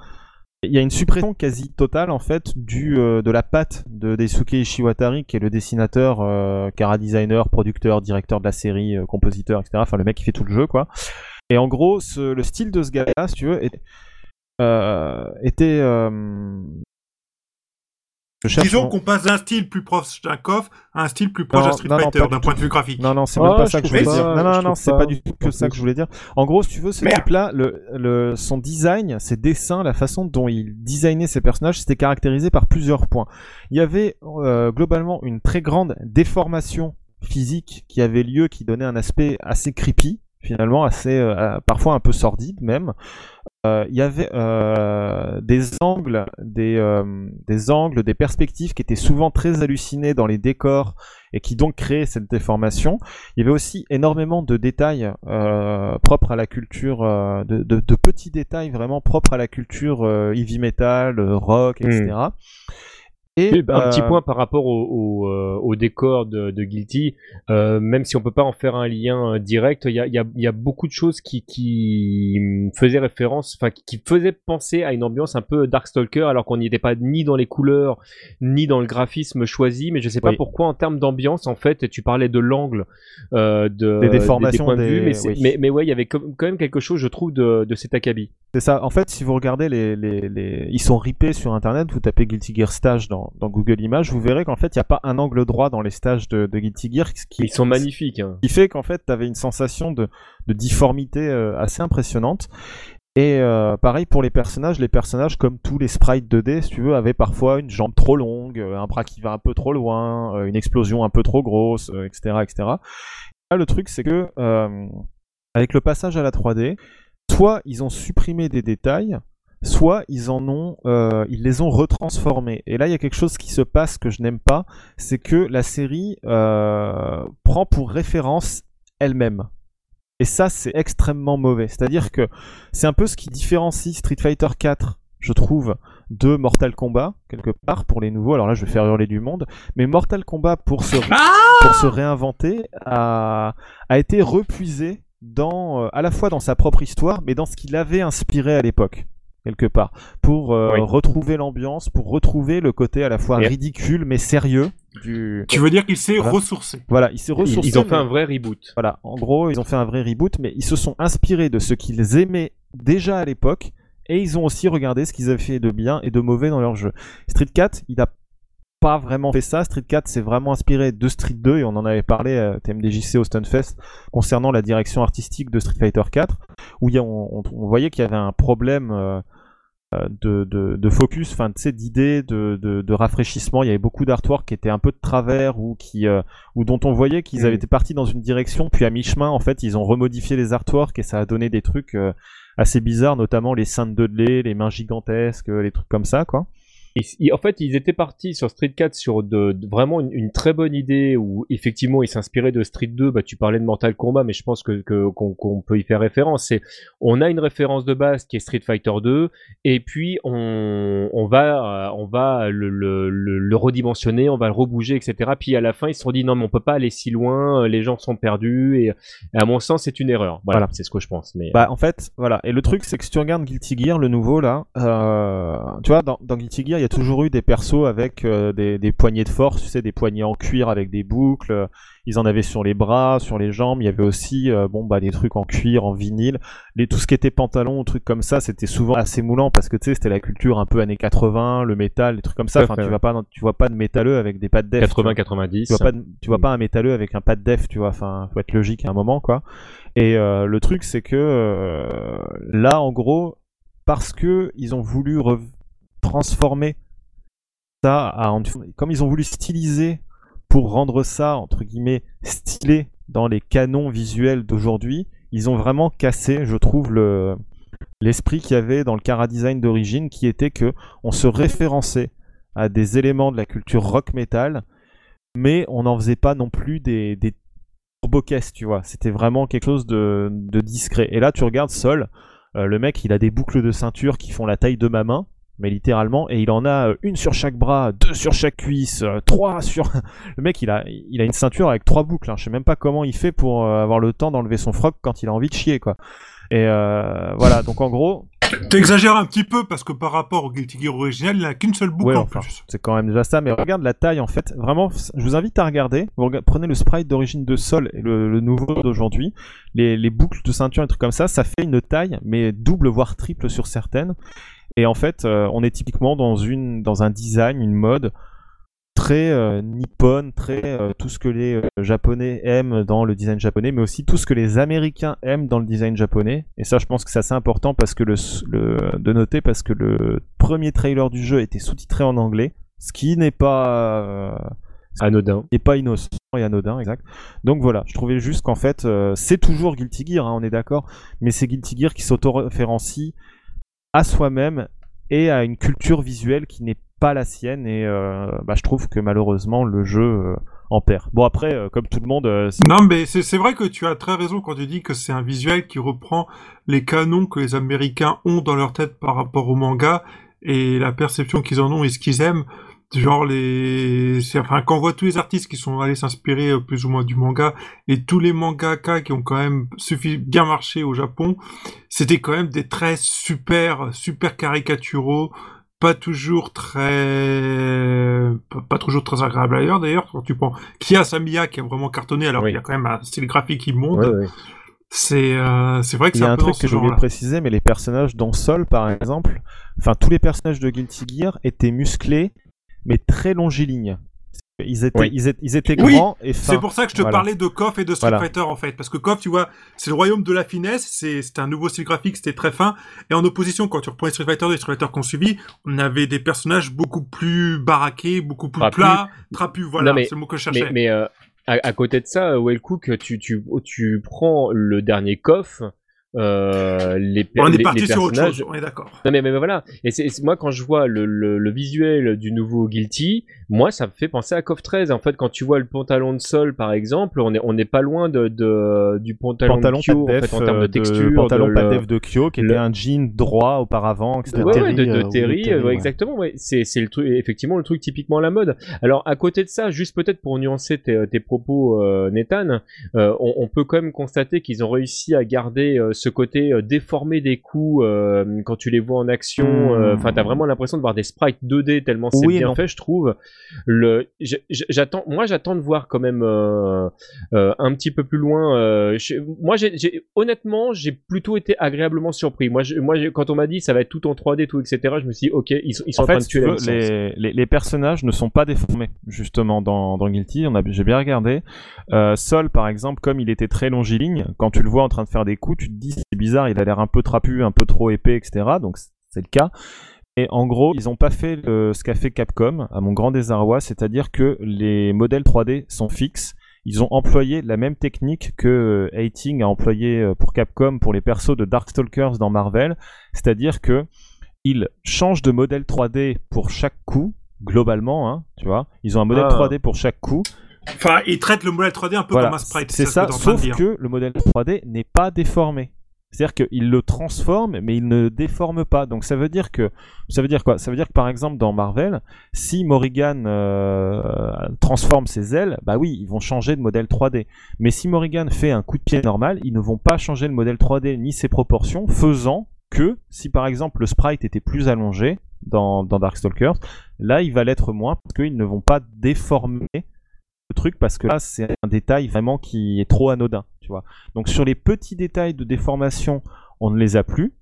Speaker 2: il y a une suppression quasi totale en fait du euh, de la patte de Daisuke Ishiwatari qui est le dessinateur, euh, cara designer, producteur, directeur de la série, euh, compositeur, etc. Enfin le mec qui fait tout le jeu quoi. Et en gros, ce- le style de ce gars-là, si tu veux, était, euh, était euh, je
Speaker 3: Disons
Speaker 2: mon-
Speaker 3: qu'on passe d'un style plus proche d'un KOF à un style plus proche d'un Street
Speaker 2: non, non,
Speaker 3: Fighter d'un
Speaker 2: du
Speaker 3: point de vue graphique.
Speaker 2: Non, non, c'est
Speaker 1: Ah,
Speaker 2: même pas ça que je voulais
Speaker 3: pas,
Speaker 2: dire. Non, non, non, c'est
Speaker 1: pas.
Speaker 2: du tout que
Speaker 1: En
Speaker 2: ça que je voulais dire. En gros, si tu veux, ce type-là, le, le, son design, ses dessins, la façon dont il designait ses personnages, c'était caractérisé par plusieurs points. Il y avait euh, globalement une très grande déformation physique qui avait lieu, qui donnait un aspect assez creepy, finalement, assez euh, parfois un peu sordide même. Euh, il y avait euh, des angles, des, euh, des angles, des perspectives qui étaient souvent très hallucinées dans les décors et qui donc créaient cette déformation. Il y avait aussi énormément de détails propres à la culture, de, petits détails vraiment propres à la culture heavy metal, rock, etc. Et,
Speaker 1: bah, un petit
Speaker 2: euh,
Speaker 1: point par rapport au, au, euh, au décor de, de Guilty, euh, même si on peut pas en faire un lien direct, il y a, il y, a, il y a beaucoup de choses qui, qui faisaient référence, enfin qui, faisaient penser à une ambiance un peu Darkstalker, alors qu'on n'y était pas ni dans les couleurs ni dans le graphisme choisi, mais je sais pas
Speaker 2: Oui.
Speaker 1: pourquoi en termes d'ambiance, en fait, tu parlais de l'angle, de
Speaker 2: Des déformations,
Speaker 1: points de vue, mais,
Speaker 2: oui.
Speaker 1: mais, mais ouais, il y avait quand même quelque chose, je trouve, de, de cet acabit.
Speaker 2: C'est ça. En fait, si vous regardez les, les, les... ils sont ripés sur internet, vous tapez Guilty Gear Stage dans, dans, dans Google Images, vous verrez qu'en fait, il n'y a pas un angle droit dans les stages de, de Guilty Gear. Ce qui,
Speaker 1: Ils sont magnifiques. Hein.
Speaker 2: qui fait qu'en fait, tu avais une sensation de, de difformité euh, assez impressionnante. Et euh, pareil pour les personnages, les personnages comme tous les sprites 2D, si tu veux, avaient parfois une jambe trop longue, euh, un bras qui va un peu trop loin, une explosion un peu trop grosse, etc., etc. Là, le truc, c'est que euh, avec le passage à la 3D, soit ils ont supprimé des détails, soit ils en ont, euh, ils les ont retransformés. Et là, il y a quelque chose qui se passe que je n'aime pas, c'est que la série euh, prend pour référence elle-même. Et ça, c'est extrêmement mauvais. C'est-à-dire que c'est un peu ce qui différencie Street Fighter 4, je trouve, de Mortal Kombat, quelque part, pour les nouveaux. Alors là, je vais faire hurler du monde. Mais Mortal Kombat, pour se, pour se réinventer, a, a été repuisé dans, euh, à la fois dans sa propre histoire, mais dans ce qu'il avait inspiré à l'époque, quelque part. Pour euh,
Speaker 1: Oui.
Speaker 2: retrouver l'ambiance, pour retrouver le côté à la fois ridicule, mais sérieux du...
Speaker 3: Tu veux dire qu'il s'est
Speaker 2: Voilà.
Speaker 3: ressourcé
Speaker 2: Voilà, il s'est ressourcé.
Speaker 1: ils ont fait
Speaker 2: mais-
Speaker 1: un vrai reboot.
Speaker 2: voilà, en gros, ils ont fait un vrai reboot, mais ils se sont inspirés de ce qu'ils aimaient déjà à l'époque, et ils ont aussi regardé ce qu'ils avaient fait de bien et de mauvais dans leur jeu. Street 4, il n'a pas vraiment fait ça. Street 4 s'est vraiment inspiré de Street 2, et on en avait parlé à TMDJC au Stunfest, concernant la direction artistique de Street Fighter 4, où il y a- on, on- on voyait qu'il y avait un problème... euh, euh, de, de, de focus, enfin, d'idées, de, rafraîchissement. Il y avait beaucoup d'artwork qui étaient un peu de travers ou qui, euh, ou dont on voyait qu'ils
Speaker 1: Mm.
Speaker 2: avaient été partis dans une direction, puis à mi-chemin, en fait, ils ont remodifié les artworks et ça a donné des trucs euh, assez bizarres, notamment les seins de Dudley, les mains gigantesques, euh, les trucs comme ça, quoi.
Speaker 1: En fait, ils étaient partis sur Street 4 sur de, de- vraiment une, une très bonne idée où effectivement ils s'inspiraient de Street 2. Bah, tu parlais de Mortal Kombat, mais je pense que qu'on peut y faire référence. C'est on a une référence de base qui est Street Fighter 2, et puis on, on va euh, on va le, le, le, le redimensionner, on va le rebouger, etc. Puis à la fin ils se sont dit non mais on peut pas aller si loin, euh, les gens sont perdus et, et à mon sens c'est une erreur. Voilà,
Speaker 2: Voilà.
Speaker 1: c'est ce que je pense. Mais
Speaker 2: Bah, en fait, voilà. Et le truc, c'est que si tu regardes Guilty Gear, le nouveau, là, euh, tu vois, dans, dans Guilty Gear, y a toujours eu des persos avec euh, des, des poignées de force, tu sais, des poignées en cuir avec des boucles. euh, Ils en avaient sur les bras, sur les jambes. Il y avait aussi, euh, bon, bah, des trucs en cuir, en vinyle. Les, tout ce qui était pantalon ou trucs comme ça, c'était souvent assez moulant parce que, tu sais, c'était la culture un peu années 80, le métal, les trucs comme ça. Enfin, tu vas pas, tu vois pas de métalleux avec des pattes def. tu vois.
Speaker 1: 80-90.
Speaker 2: Tu vois pas, de- tu vois pas un métalleux avec un pas de def, tu vois. Enfin, faut être logique à un moment, quoi. Et euh, le truc, c'est que là, en gros, parce que ils ont voulu transformer ça, comme ils ont voulu styliser pour rendre ça entre guillemets stylé dans les canons visuels d'aujourd'hui, ils ont vraiment cassé, je trouve, le l'esprit qu'il y avait dans le Cara Design d'origine, qui était que on se référençait à des éléments de la culture rock metal, mais on n'en faisait pas non plus des, des turbo-caisses, tu vois. C'était vraiment quelque chose de, de discret. Et là, tu regardes Sol, euh, le mec, il a des boucles de ceinture qui font la taille de ma main, mais littéralement, et il en a euh, une sur chaque bras, deux sur chaque cuisse, euh, trois sur. le mec, il a, il a une ceinture avec trois boucles. Hein. Je sais même pas comment il fait pour euh, avoir le temps d'enlever son froc quand il a envie de chier, quoi. Et euh, voilà, donc en gros,
Speaker 3: T'exagères un petit peu parce que par rapport au Guilty Gear original, il n'a qu'une seule boucle
Speaker 2: Ouais,
Speaker 3: en
Speaker 2: enfin,
Speaker 3: plus.
Speaker 2: c'est quand même déjà ça, mais regarde la taille en fait. Vraiment, je vous invite à regarder. Vous prenez le sprite d'origine de Sol et le, le nouveau d'aujourd'hui. Les, les boucles de ceinture et trucs comme ça, ça fait une taille, mais double voire triple sur certaines. Et en fait, euh, on est typiquement dans, une, dans un design, une mode très euh, très euh, tout ce que les euh, japonais aiment dans le design japonais, mais aussi tout ce que les américains aiment dans le design japonais. Et ça, je pense que c'est assez important parce que le, le, de noter parce que le premier trailer du jeu était sous-titré en anglais, ce qui n'est pas
Speaker 1: Anodin.
Speaker 2: n'est pas innocent et anodin, exact. Donc voilà, je trouvais juste qu'en fait, c'est toujours Guilty Gear, hein, on est d'accord, mais c'est Guilty Gear qui s'autoréférencie à soi-même et à une culture visuelle qui n'est pas la sienne, et euh, bah, je trouve que malheureusement le jeu euh, en perd. Bon après, euh, comme tout le monde,
Speaker 3: Non, mais c'est vrai que tu as très raison quand tu dis que c'est un visuel qui reprend les canons que les Américains ont dans leur tête par rapport au manga et la perception qu'ils en ont et ce qu'ils aiment. Genre les, enfin quand on voit tous les artistes qui sont allés s'inspirer euh, plus ou moins du manga et tous les mangaka qui ont quand même suffi bien marché au Japon, c'était quand même des traits super super caricaturaux, pas toujours très, pas, toujours très agréables d'ailleurs. D'ailleurs, quand tu prends Kia Samiya qui a vraiment cartonné alors
Speaker 1: Oui.
Speaker 3: qu'il y a quand même un style graphique immonde,
Speaker 1: Ouais, ouais.
Speaker 3: c'est euh, c'est vrai que c'est un,
Speaker 2: un
Speaker 3: peu dans
Speaker 2: truc
Speaker 3: ce
Speaker 2: que de
Speaker 3: genre-là.
Speaker 2: préciser, mais les personnages dans Sol, par exemple, enfin tous les personnages de Guilty Gear étaient musclés, mais très longiligne. Ils étaient,
Speaker 1: Oui.
Speaker 2: ils étaient, ils étaient
Speaker 3: Oui,
Speaker 2: grands et fins.
Speaker 3: C'est pour ça que je te
Speaker 2: Voilà.
Speaker 3: parlais de KOF et de Street
Speaker 2: Voilà.
Speaker 3: Fighter en fait, parce que KOF, tu vois, c'est le royaume de la finesse, c'est c'était un nouveau style graphique, c'était très fin, et en opposition, quand tu reprends les Street Fighter, les Street Fighter qu'on suivi, on avait des personnages beaucoup plus baraqués, beaucoup plus
Speaker 1: Trapus.
Speaker 3: plats, trapus, voilà, c'est le mot que je cherchais.
Speaker 1: Mais, mais euh, à, à côté de ça, Wellcook, tu, tu, tu prends le dernier coff, euh, les,
Speaker 3: on est parti
Speaker 1: les
Speaker 3: sur autre chose, on est d'accord.
Speaker 1: Non mais, mais, mais voilà, et c'est moi quand je vois le, le, le visuel du nouveau Guilty, moi ça me fait penser à KOF 13. En fait, quand tu vois le pantalon de sol par exemple, on est on n'est pas loin de, de du pantalon,
Speaker 2: pantalon
Speaker 1: de Kyo
Speaker 2: pas
Speaker 1: en
Speaker 2: def,
Speaker 1: fait en termes de
Speaker 2: euh,
Speaker 1: texture,
Speaker 2: pantalon
Speaker 1: de
Speaker 2: pas
Speaker 1: le-
Speaker 2: def de Kyo qui
Speaker 1: le-
Speaker 2: était un jean droit auparavant etc.
Speaker 1: Ouais, ouais, de, de
Speaker 4: euh, ou de
Speaker 1: Terry,
Speaker 4: Terry,
Speaker 1: ouais,
Speaker 4: ouais.
Speaker 1: exactement. Ouais. C'est, c'est le truc, effectivement, le truc typiquement la mode. Alors, à côté de ça, juste peut-être pour nuancer tes, tes propos, euh, Nathan, euh, on, on peut quand même constater qu'ils ont réussi à garder euh, ce côté euh, déformé des coups euh, quand tu les vois en action.
Speaker 2: Hmm.
Speaker 1: euh, Enfin, t'as vraiment l'impression de voir des sprites 2D tellement c'est
Speaker 2: Oui
Speaker 1: bien
Speaker 2: non.
Speaker 1: fait, je trouve. Le, j'- j'- j'attends, moi, j'attends de voir quand même un petit peu plus loin. je- moi, j'ai, j'ai- honnêtement, j'ai plutôt été agréablement surpris. Moi, je- moi, quand on m'a dit ça va être tout en 3D, tout etc., je me suis dit ok, ils, sont- ils sont en,
Speaker 2: En fait,
Speaker 1: train de tuer
Speaker 2: veux, les, les, les personnages ne sont pas déformés, justement, dans, dans Guilty. On a, j'ai bien regardé. Euh, Sol, par exemple, comme il était très longiligne, quand tu le vois en train de faire des coups, tu te dis c'est bizarre, il a l'air un peu trapu, un peu trop épais, etc. Donc c'est le cas. Et en gros, ils n'ont pas fait le- ce qu'a fait Capcom, à mon grand désarroi, c'est-à-dire que les modèles 3D sont fixes. Ils ont employé la même technique que euh, Hating a employé euh, pour Capcom pour les persos de Darkstalkers dans Marvel, c'est-à-dire que ils changent de modèle 3D pour chaque coup, globalement, hein, tu vois. Ils ont un modèle
Speaker 1: Ah.
Speaker 2: 3D pour chaque coup.
Speaker 3: Enfin, ils traitent le modèle 3D un peu
Speaker 2: Voilà,
Speaker 3: comme un sprite,
Speaker 2: c'est
Speaker 3: ce
Speaker 2: ça,
Speaker 3: que
Speaker 2: sauf que le modèle 3D n'est pas déformé. C'est-à-dire qu'il le transforme, mais il ne déforme pas. Donc ça veut dire que ça veut dire quoi? Ça veut dire que par exemple dans Marvel, si Morrigan euh, transforme ses ailes, bah oui, ils vont changer de modèle 3D. Mais si Morrigan fait un coup de pied normal, ils ne vont pas changer le modèle 3D ni ses proportions, faisant que si par exemple le sprite était plus allongé dans, dans Darkstalkers, là il va l'être moins parce qu'ils ne vont pas déformer le truc parce que là c'est un détail vraiment qui est trop anodin, tu vois. Donc sur les petits détails de déformation, on ne les a plus.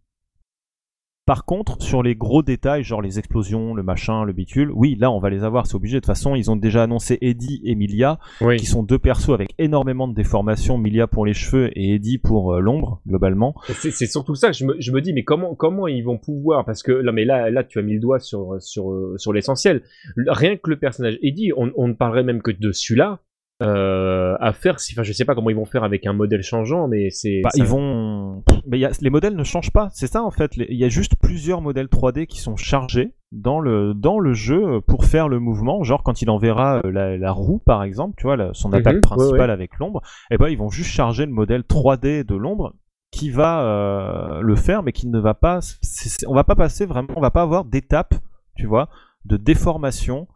Speaker 2: Par contre, sur les gros détails, genre les explosions, le machin, le bicule, oui, là on va les avoir, c'est obligé. De toute façon, ils ont déjà annoncé Eddie et Milia,
Speaker 1: Oui.
Speaker 2: qui sont deux persos avec énormément de déformations. Milia pour les cheveux et Eddie pour euh, l'ombre, globalement.
Speaker 1: C'est surtout ça que je me, je me dis, mais comment, comment ils vont pouvoir? Parce que là, mais là, là, tu as mis le doigt sur, sur, sur l'essentiel. Le- Rien que le personnage Eddie, on, on ne parlerait même que de celui-là. Euh, à faire, enfin, je sais pas comment ils vont faire avec un modèle changeant, mais c'est.
Speaker 2: Bah,
Speaker 1: ça-
Speaker 2: ils vont. Mais il y a- les modèles ne changent pas, c'est ça en fait. Il y a juste plusieurs modèles 3D qui sont chargés dans le, dans le jeu pour faire le mouvement. Genre quand il enverra euh, la, la roue par exemple, tu vois, la- son attaque
Speaker 1: Mhm,
Speaker 2: principale
Speaker 1: ouais, ouais.
Speaker 2: avec l'ombre, et ben ils vont juste charger le modèle 3D de l'ombre qui va euh, le faire, mais qui ne va pas. on va pas passer vraiment, on va pas avoir d'étape, tu vois, de déformation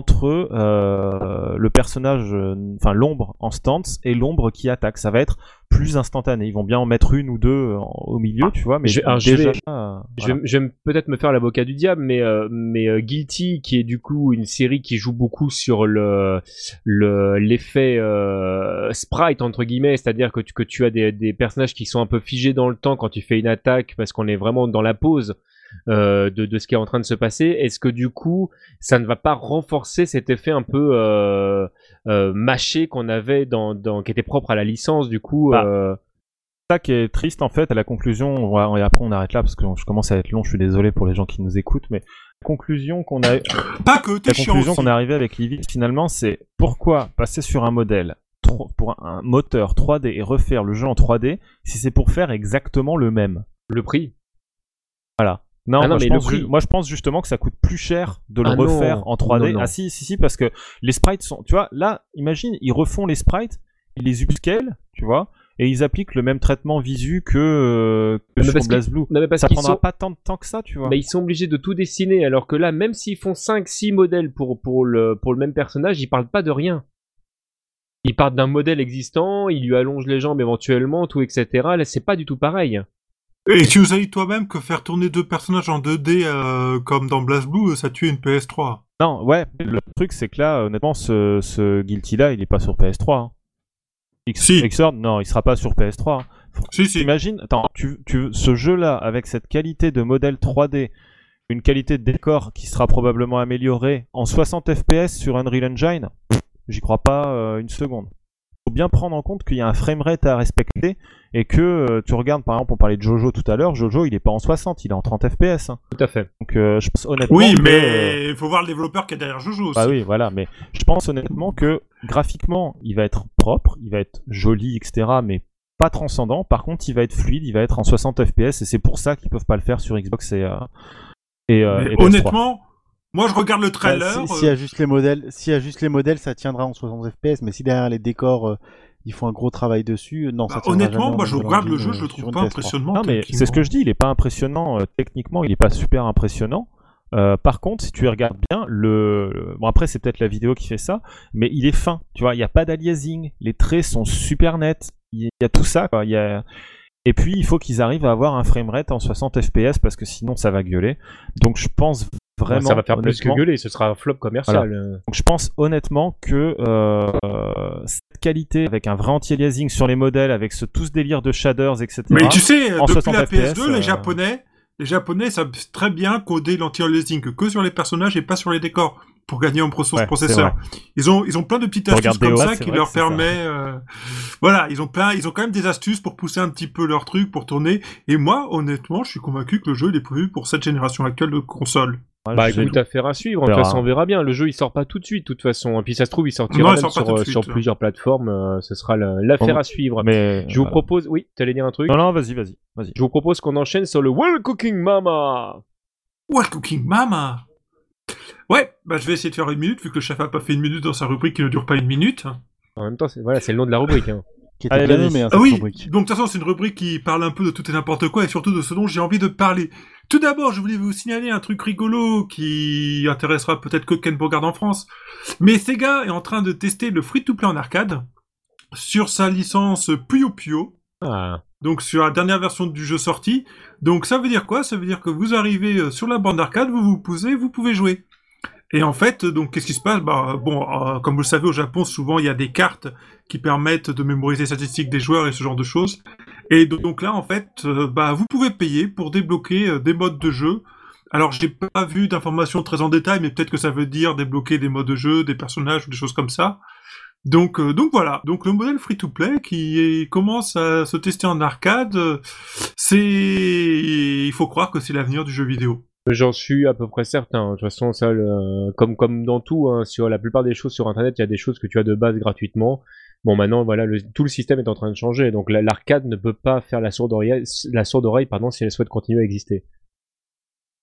Speaker 2: entre euh, le personnage, euh, enfin l'ombre en stance et l'ombre qui attaque. Ça va être plus instantané. Ils vont bien en mettre une ou deux euh, en- au milieu, tu vois, mais
Speaker 1: je- alors, je vais-
Speaker 2: euh, voilà.
Speaker 1: je peut-être me faire l'avocat du diable, mais euh, mais euh, Guilty, qui est du coup une série qui joue beaucoup sur le le l'effet sprite entre guillemets, c'est-à-dire que tu que tu as des des personnages qui sont un peu figés dans le temps quand tu fais une attaque parce qu'on est vraiment dans la pause. Euh, de, de ce qui est en train de se passer, est-ce que du coup ça ne va pas renforcer cet effet un peu euh, euh, mâché qu'on avait dans, dans qui était propre à la licence du coup
Speaker 2: Bah,
Speaker 1: euh,
Speaker 2: ça qui est triste en fait à la conclusion on va- et après on arrête là parce que je commence à être long je suis désolé pour les gens qui nous écoutent mais la conclusion qu'on a
Speaker 3: Pas que, t'es
Speaker 2: la conclusion qu'on est arrivé avec Livy finalement c'est pourquoi passer sur un modèle pour un moteur 3D et refaire le jeu en 3D si c'est pour faire exactement le même?
Speaker 1: Le prix.
Speaker 2: Voilà non,
Speaker 1: Ah non,
Speaker 2: moi, je
Speaker 1: mais le
Speaker 2: pense,
Speaker 1: prix-
Speaker 2: moi je pense justement que ça coûte plus cher de le
Speaker 1: Ah non.
Speaker 2: refaire en 3D.
Speaker 1: Non, non.
Speaker 2: Ah si, si, si, parce que les sprites sont... Tu vois, là, imagine, ils refont les sprites, ils les upscale, tu vois, et ils appliquent le même traitement visu que, euh, que sur
Speaker 1: parce qu'ils-
Speaker 2: BlazBlue.
Speaker 1: non, mais parce
Speaker 2: Ça prendra
Speaker 1: sont-
Speaker 2: pas tant de temps que ça, tu vois.
Speaker 1: Mais ils sont obligés de tout dessiner, alors que là, même s'ils font 5-6 modèles pour, pour, le, pour le même personnage, ils parlent pas de rien. Ils partent d'un modèle existant, ils lui allongent les jambes éventuellement, tout, etc. Là, c'est pas du tout pareil.
Speaker 3: Et tu nous as dit toi-même que faire tourner deux personnages en 2D euh, comme dans BlazBlue, ça tuait une PS3.
Speaker 2: Non, ouais, le truc c'est que là, honnêtement, ce, ce Guilty-là, il est pas sur PS3. Hein. X-
Speaker 3: Si.
Speaker 2: Non, il sera pas sur PS3. hein.
Speaker 3: Si, si.
Speaker 2: T'imagines, attends, tu, tu, ce jeu-là, avec cette qualité de modèle 3D, une qualité de décor qui sera probablement améliorée en 60 FPS sur Unreal Engine, j'y crois pas euh, une seconde. Faut bien prendre en compte qu'il y a un framerate à respecter et que euh, tu regardes par exemple on parlait de Jojo tout à l'heure, Jojo il est pas en 60, il est en 30 FPS. hein.
Speaker 1: Tout à fait.
Speaker 2: Donc euh, je pense honnêtement
Speaker 3: Oui, mais il faut voir le développeur qui est derrière Jojo aussi.
Speaker 2: bah oui, voilà, mais je pense honnêtement que graphiquement, il va être propre, il va être joli, etc., mais pas transcendant. Par contre, il va être fluide, il va être en 60 FPS, et c'est pour ça qu'ils peuvent pas le faire sur Xbox et, euh, et, euh,
Speaker 3: Mais
Speaker 2: et PS3.
Speaker 3: honnêtement, moi je regarde le
Speaker 4: Bah,
Speaker 3: trailer.
Speaker 4: si-
Speaker 3: euh,
Speaker 4: S'il y a juste les modèles, s'il y a juste les modèles, ça tiendra en 60 FPS. Mais si derrière les décors, euh, ils font un gros travail dessus, euh, non,
Speaker 3: bah,
Speaker 4: ça tiendra
Speaker 3: honnêtement, moi je regarde le jeu,
Speaker 4: euh,
Speaker 3: je le trouve pas
Speaker 4: PS3.
Speaker 3: impressionnant.
Speaker 2: Non, mais c'est ce que je dis, il est pas impressionnant, euh, techniquement, il est pas super impressionnant. Euh, par contre, si tu regardes bien, le bon après c'est peut-être la vidéo qui fait ça, mais il est fin. Tu vois, il n'y a pas d'aliasing, les traits sont super nets, il y a- il y a tout ça. Quoi. Il y a... Et puis il faut qu'ils arrivent à avoir un framerate en 60 FPS parce que sinon ça va gueuler. Donc je pense vraiment,
Speaker 1: ça va faire plus que gueuler, ce sera un flop commercial.
Speaker 2: donc je pense honnêtement que euh, cette qualité avec un vrai anti-aliasing sur les modèles, avec ce tout ce délire de shaders, etc.
Speaker 3: Mais tu sais,
Speaker 2: en
Speaker 3: depuis
Speaker 2: 60
Speaker 3: la PS2,
Speaker 2: FPS,
Speaker 3: les
Speaker 2: euh,
Speaker 3: Japonais, les Japonais savent très bien coder l'anti-aliasing que sur les personnages et pas sur les décors pour gagner en ressources
Speaker 2: Ouais.
Speaker 3: Ils ont, ils ont plein de petites
Speaker 2: Tu
Speaker 3: astuces comme ça qui leur permet, euh, voilà, ils ont plein, ils ont quand même des astuces pour pousser un petit peu leur truc pour tourner. Et moi, honnêtement, je suis convaincu que le jeu il est prévu pour cette génération actuelle de consoles.
Speaker 2: Ouais,
Speaker 1: Bah écoute, affaire à suivre. De toute
Speaker 2: verra.
Speaker 1: façon, on verra bien. Le jeu, il sort pas tout de suite, de toute façon. Et puis ça se trouve, il sortira
Speaker 3: Non, il sort
Speaker 1: sur, euh,
Speaker 3: suite,
Speaker 1: sur
Speaker 3: ouais.
Speaker 1: plusieurs plateformes. euh, ce sera la- l'affaire à suivre.
Speaker 2: mais
Speaker 1: Je vous
Speaker 2: voilà.
Speaker 1: propose, oui, t'allais dire un truc?
Speaker 2: Non, non, vas-y, vas-y, vas-y.
Speaker 1: Je vous propose qu'on enchaîne sur le Well Cooking Mama.
Speaker 3: Ouais, Cooking Mama. Ouais, bah je vais essayer de faire une minute vu que le chef a pas fait une minute dans sa rubrique qui ne dure pas une minute.
Speaker 1: En même temps, c'est voilà, c'est le nom de la rubrique. hein.
Speaker 4: Qui était
Speaker 2: Allez,
Speaker 4: bien
Speaker 2: vas-y.
Speaker 4: nommé, hein,
Speaker 3: Ah
Speaker 4: cette
Speaker 3: oui,
Speaker 4: rubrique.
Speaker 3: donc de toute façon c'est une rubrique qui parle un peu de tout et n'importe quoi et surtout de ce dont j'ai envie de parler. Tout d'abord, je voulais vous signaler un truc rigolo qui intéressera peut-être que Ken Bogard en France. Mais Sega est en train de tester le free-to-play en arcade sur sa licence Puyo Puyo.
Speaker 1: Ah,
Speaker 3: Donc sur la dernière version du jeu sorti. Donc ça veut dire quoi? Ça veut dire que vous arrivez euh, sur la bande d'arcade, vous vous posez, vous pouvez jouer. Et en fait, donc qu'est-ce qui se passe? Bah bon, euh, comme vous le savez, au Japon, souvent il y a des cartes qui permettent de mémoriser les statistiques des joueurs et ce genre de choses. Et do- donc là, en fait, euh, bah vous pouvez payer pour débloquer euh, des modes de jeu. Alors j'ai pas vu d'informations très en détail, mais peut-être que ça veut dire débloquer des modes de jeu, des personnages ou des choses comme ça. Donc, euh, donc voilà. Donc le modèle free-to-play qui est- commence à se tester en arcade, c'est, il faut croire que c'est l'avenir du jeu vidéo.
Speaker 1: J'en suis à peu près certain. De toute façon, comme dans tout, hein, sur la plupart des choses sur Internet, il y a des choses que tu as de base gratuitement. Bon, maintenant, voilà, le- tout le système est en train de changer, donc la- l'arcade ne peut pas faire la sourde oreille, la sourde oreille, pardon, si elle souhaite continuer à exister.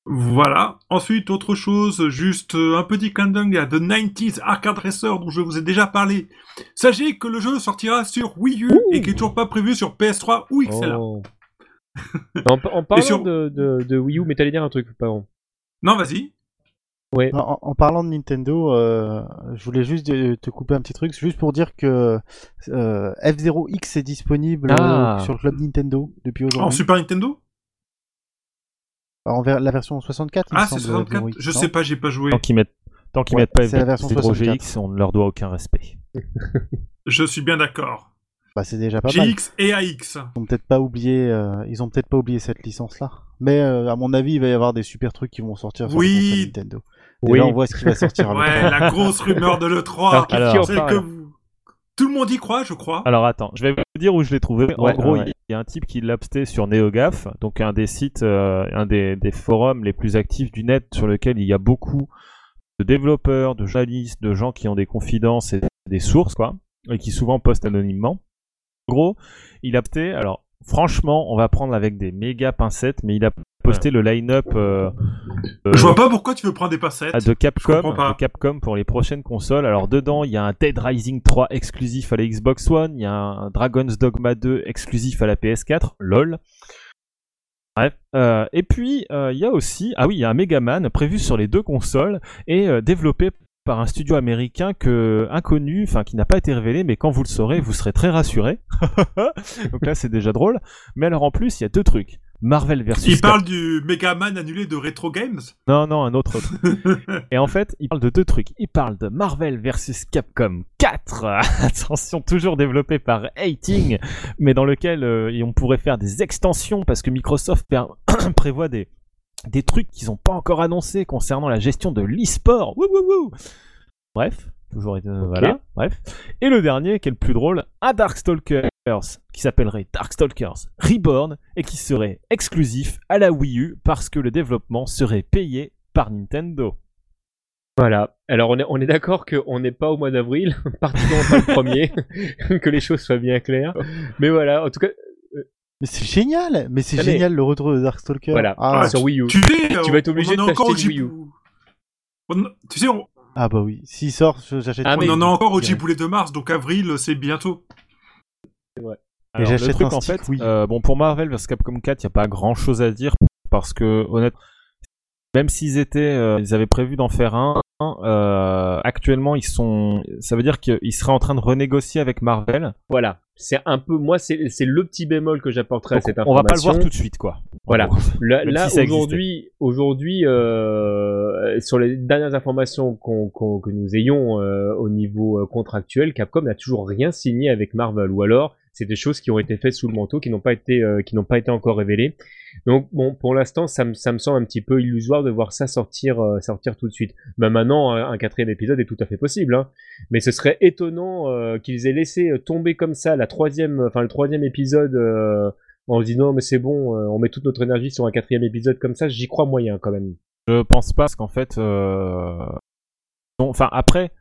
Speaker 3: Voilà. Ensuite, autre chose, juste euh, un petit clin d'œil à The 90s Arcade Racer dont je vous ai déjà parlé. Sachez que le jeu sortira sur Wii U et qu'il n'est toujours pas prévu sur PS3 ou XLA.
Speaker 1: Oh. en, en parlant
Speaker 3: sur-
Speaker 1: de, de, de Wii U, mais t'allais dire un truc, pardon.
Speaker 3: Non, vas-y.
Speaker 1: Ouais.
Speaker 4: En, en parlant de Nintendo, euh, je voulais juste te couper un petit truc, juste pour dire que euh, F0X est disponible
Speaker 2: Ah.
Speaker 4: euh, sur le club Nintendo depuis
Speaker 3: En
Speaker 4: aujourd'hui.
Speaker 3: Super Nintendo?
Speaker 4: En ver- la version 64, il me
Speaker 3: Ah, c'est
Speaker 4: semble,
Speaker 3: 64
Speaker 4: F0X,
Speaker 3: Je sais pas, j'ai pas joué.
Speaker 2: Tant qu'ils mettent, tant qu'ils
Speaker 4: Ouais,
Speaker 2: mettent pas
Speaker 4: c'est la version
Speaker 2: F0
Speaker 4: 64.
Speaker 2: GX, on ne leur doit aucun respect.
Speaker 3: Je suis bien d'accord.
Speaker 4: Bah, c'est déjà pas mal.
Speaker 3: GX et AX.
Speaker 4: Ils ont peut-être pas oublié, euh, ils ont peut-être pas oublié cette licence-là. Mais euh, à mon avis, il va y avoir des super trucs qui vont sortir sur
Speaker 3: Oui.
Speaker 4: la Et
Speaker 1: Oui.
Speaker 4: là, on voit ce qui va sortir.
Speaker 3: Ouais, la grosse rumeur de l'E3.
Speaker 1: Alors,
Speaker 3: que vous... Tout le monde y croit, je crois.
Speaker 2: Alors attends, je vais vous dire où je l'ai trouvé. En gros,
Speaker 1: ouais.
Speaker 2: il y a un type qui l'a posté sur NeoGAF, donc un des sites, euh, un des, des forums les plus actifs du net sur lequel il y a beaucoup de développeurs, de journalistes, de gens qui ont des confidences et des sources, quoi, et qui souvent postent anonymement. En gros, il a posté, alors franchement, on va prendre avec des méga pincettes, mais il a posté le line-up euh, euh,
Speaker 3: Je vois pas pourquoi tu veux prendre des passettes.
Speaker 2: ah, de Capcom, de Capcom pour les prochaines consoles. Alors dedans, il y a un Dead Rising 3 exclusif à la Xbox One, il y a un Dragon's Dogma 2 exclusif à la PS4, lol. Bref, Euh, et puis il y a aussi, ah oui, il y a un Mega Man prévu sur les deux consoles et développé par un studio américain que inconnu, enfin qui n'a pas été révélé, mais quand vous le saurez, vous serez très rassuré. Donc là, c'est déjà drôle. Mais alors en plus, il y a deux trucs. Marvel versus
Speaker 3: Il parle du Mega Man annulé de Retro Games.
Speaker 2: non, non, un autre. Et en fait, il parle de deux trucs. Il parle de Marvel vs Capcom 4. Attention, toujours développé par Hating, mais dans lequel euh, on pourrait faire des extensions parce que Microsoft prévoit des des trucs qu'ils n'ont pas encore annoncés concernant la gestion de l'e-sport. Bref, toujours euh, voilà, bref. Et le dernier, qui est le plus drôle, un Darkstalkers qui s'appellerait Darkstalkers Reborn et qui serait exclusif à la Wii U parce que le développement serait payé par Nintendo.
Speaker 1: Voilà. Alors on est, on est d'accord qu'on n'est pas au mois d'avril, particulièrement pas le premier, que les choses soient bien claires. Mais voilà, en tout cas,
Speaker 4: Mais c'est génial Mais c'est
Speaker 1: Ah,
Speaker 4: génial le retour de Darkstalker.
Speaker 1: voilà,
Speaker 4: Ah,
Speaker 1: sur Wii U.
Speaker 3: Tu, sais,
Speaker 1: Tu vas être
Speaker 3: on-
Speaker 1: obligé
Speaker 3: on
Speaker 1: de t'acheter une Wii U.
Speaker 3: On- Tu sais, on,
Speaker 4: ah bah oui, s'il sort, j'achète.
Speaker 1: Ah,
Speaker 3: on
Speaker 1: mais-
Speaker 3: en a encore au. Giboulet de mars, donc avril, c'est bientôt.
Speaker 2: Alors,
Speaker 4: j'achète
Speaker 2: le truc, en fait,
Speaker 4: oui.
Speaker 2: euh, bon, pour Marvel vs Capcom 4, il n'y a pas grand chose à dire parce que, honnêtement, même s'ils étaient, euh, ils avaient prévu d'en faire un, euh, actuellement, ils sont, ça veut dire qu'ils seraient en train de renégocier avec Marvel.
Speaker 1: Voilà. C'est un peu, moi, c'est le petit bémol que j'apporterai à cette
Speaker 2: on va pas le
Speaker 1: information.
Speaker 2: voir tout de suite, quoi.
Speaker 1: Voilà. Là,
Speaker 2: si
Speaker 1: aujourd'hui, aujourd'hui, euh, sur les dernières informations que nous ayons euh, au niveau contractuel, Capcom n'a toujours rien signé avec Marvel, ou alors c'est des choses qui ont été faites sous le manteau, qui n'ont pas été, euh, qui n'ont pas été encore révélées. Donc bon, pour l'instant, ça me, ça me semble un petit peu illusoire de voir ça sortir, euh, sortir tout de suite. Ben maintenant, un, quatrième épisode est tout à fait possible, hein. mais ce serait étonnant euh, qu'ils aient laissé tomber comme ça la troisième, enfin le troisième épisode. on se non mais c'est bon, on met toute notre énergie sur un quatrième épisode comme ça, j'y crois moyen quand même.
Speaker 2: Je pense pas, parce qu'en fait, enfin après,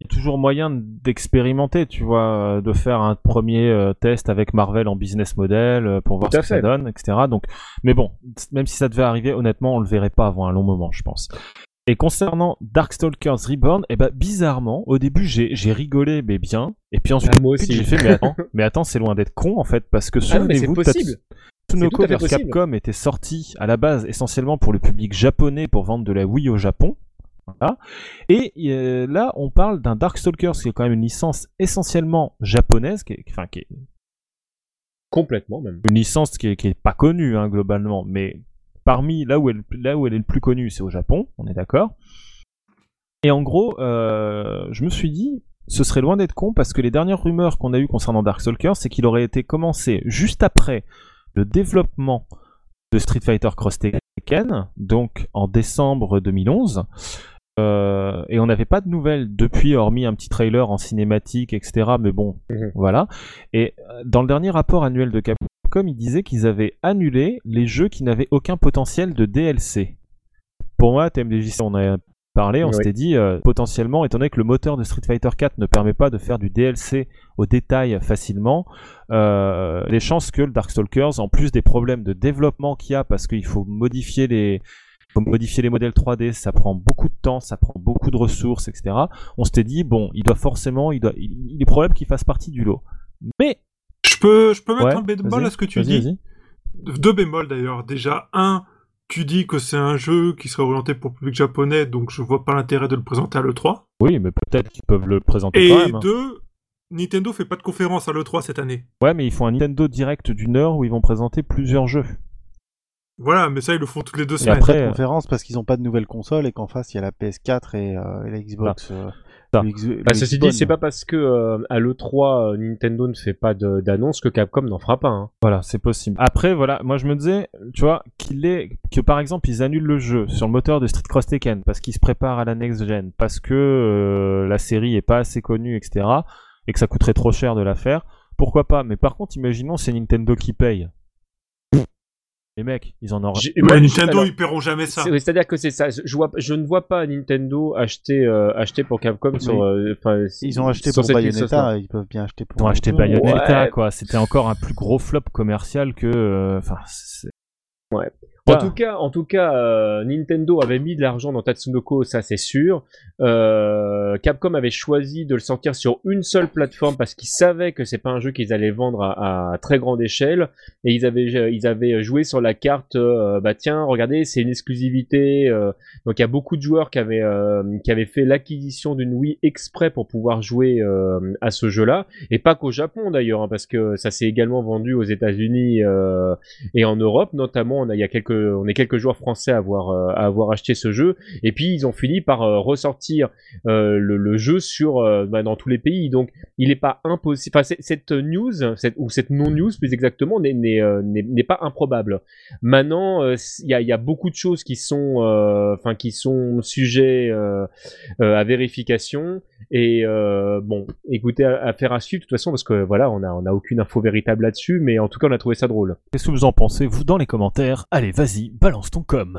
Speaker 2: il y a toujours moyen d'expérimenter, tu vois, euh, de faire un premier euh, test avec Marvel en business model euh, pour voir ce que ça donne, etc. Donc, mais bon, même si ça devait arriver, honnêtement, on le verrait pas avant un long moment, je pense. Et concernant Darkstalkers Reborn, eh ben bizarrement, au début j'ai rigolé mais bien, et puis ensuite
Speaker 1: Ah,
Speaker 2: j'ai fait mais attends, mais attends c'est loin d'être con en fait parce que
Speaker 1: Ah
Speaker 2: souvenez-vous,
Speaker 1: à fait
Speaker 2: vs. Capcom était sorti à la base essentiellement pour le public japonais pour vendre de la Wii au Japon. Voilà. Et euh, là, on parle d'un Darkstalkers qui est quand même une licence essentiellement japonaise, qui est, enfin, qui est
Speaker 1: Complètement même.
Speaker 2: une licence qui est, qui est pas connue hein, globalement, mais parmi là où elle, là où elle est le plus connue, c'est au Japon, on est d'accord. Et en gros, euh, je me suis dit, ce serait loin d'être con parce que les dernières rumeurs qu'on a eues concernant Darkstalkers, c'est qu'il aurait été commencé juste après le développement de Street Fighter Cross Tekken, donc en décembre 2011. Euh, et on n'avait pas de nouvelles depuis, hormis un petit trailer en cinématique, etc. Mais bon,
Speaker 1: Mhm.
Speaker 2: voilà. Et euh, dans le dernier rapport annuel de Capcom, ils disaient qu'ils avaient annulé les jeux qui n'avaient aucun potentiel de DLC. Pour moi, TMDJC, on a parlé, on
Speaker 1: Oui.
Speaker 2: s'était dit, euh, potentiellement, étant donné que le moteur de Street Fighter 4 ne permet pas de faire du DLC au détail facilement, euh, les chances que le Darkstalkers, en plus des problèmes de développement qu'il y a, parce qu'il faut modifier les, faut modifier les modèles 3D, ça prend beaucoup de temps, ça prend beaucoup de ressources, etc. On s'était dit, bon, il doit forcément, il, doit, il, il est probable qu'il fasse partie du lot. Mais,
Speaker 3: Je peux, je peux mettre
Speaker 2: ouais,
Speaker 3: un bémol à ce que tu dis? Deux bémols d'ailleurs. Déjà, un, tu dis que c'est un jeu qui serait orienté pour le public japonais, donc je vois pas l'intérêt de le présenter à l'E3.
Speaker 2: Oui, mais peut-être qu'ils peuvent le présenter
Speaker 3: Et
Speaker 2: quand même. hein.
Speaker 3: deux, Nintendo fait pas de conférence à l'E3 cette année.
Speaker 2: Ouais, mais ils font un Nintendo Direct d'une heure où ils vont présenter plusieurs jeux.
Speaker 3: Voilà, mais ça, ils le font toutes les deux
Speaker 2: Et
Speaker 3: semaines.
Speaker 2: après, euh,
Speaker 4: conférence parce qu'ils n'ont pas de nouvelles consoles et qu'en face il y a la PS4 et, euh, et la Xbox. euh, X- le
Speaker 1: Bah, ceci dit, c'est pas parce que euh, à l'E3 euh, Nintendo ne fait pas d'annonce que Capcom n'en fera pas. hein.
Speaker 2: Voilà, c'est possible. Après, voilà, moi je me disais, tu vois, qu'il est, que par exemple ils annulent le jeu sur le moteur de Street Cross Tekken parce qu'ils se préparent à la next gen, parce que euh, la série est pas assez connue, etc., et que ça coûterait trop cher de la faire. Pourquoi pas? Mais par contre, imaginons c'est Nintendo qui paye. Les mecs, ils en auront.
Speaker 1: Moi,
Speaker 3: Nintendo,
Speaker 1: alors,
Speaker 3: ils paieront jamais ça.
Speaker 1: c'est- C'est-à-dire que c'est ça. Je, vois, je ne vois pas Nintendo acheter, euh, acheter pour Capcom sur. euh, enfin,
Speaker 4: Ils ont acheté pour Bayonetta, ils peuvent bien acheter pour.
Speaker 2: Ils ont acheté. Bayonetta,
Speaker 1: Ouais.
Speaker 2: quoi. C'était encore un plus gros flop commercial que. euh, Enfin, c'est-
Speaker 1: En tout cas, en tout cas, euh, Nintendo avait mis de l'argent dans Tatsunoko, ça c'est sûr. Euh, Capcom avait choisi de le sortir sur une seule plateforme parce qu'ils savaient que c'est pas un jeu qu'ils allaient vendre à, à très grande échelle et ils avaient ils avaient joué sur la carte. euh, bah tiens, regardez, c'est une exclusivité. euh, donc il y a beaucoup de joueurs qui avaient euh, qui avaient fait l'acquisition d'une Wii exprès pour pouvoir jouer euh, à ce jeu-là et pas qu'au Japon d'ailleurs, hein, parce que ça s'est également vendu aux États-Unis euh, et en Europe notamment. On a, il y a quelques on est quelques joueurs français à avoir, euh, à avoir acheté ce jeu. Et puis ils ont fini par euh, ressortir euh, le, jeu sur bah, dans tous les pays. Donc il n'est pas impossible. Enfin, cette news, cette, ou cette non-news plus exactement, n'est- n'est pas improbable. Maintenant, il y, a, beaucoup de choses qui sont, enfin, qui sont sujets à vérification. Et bon, écoutez, affaire à suivre de toute façon, parce que voilà, on a, a aucune info véritable là-dessus, mais en tout cas, on a trouvé ça drôle.
Speaker 2: Qu'est-ce que vous en pensez, vous, dans les commentaires? Allez, vas-y, balance ton com.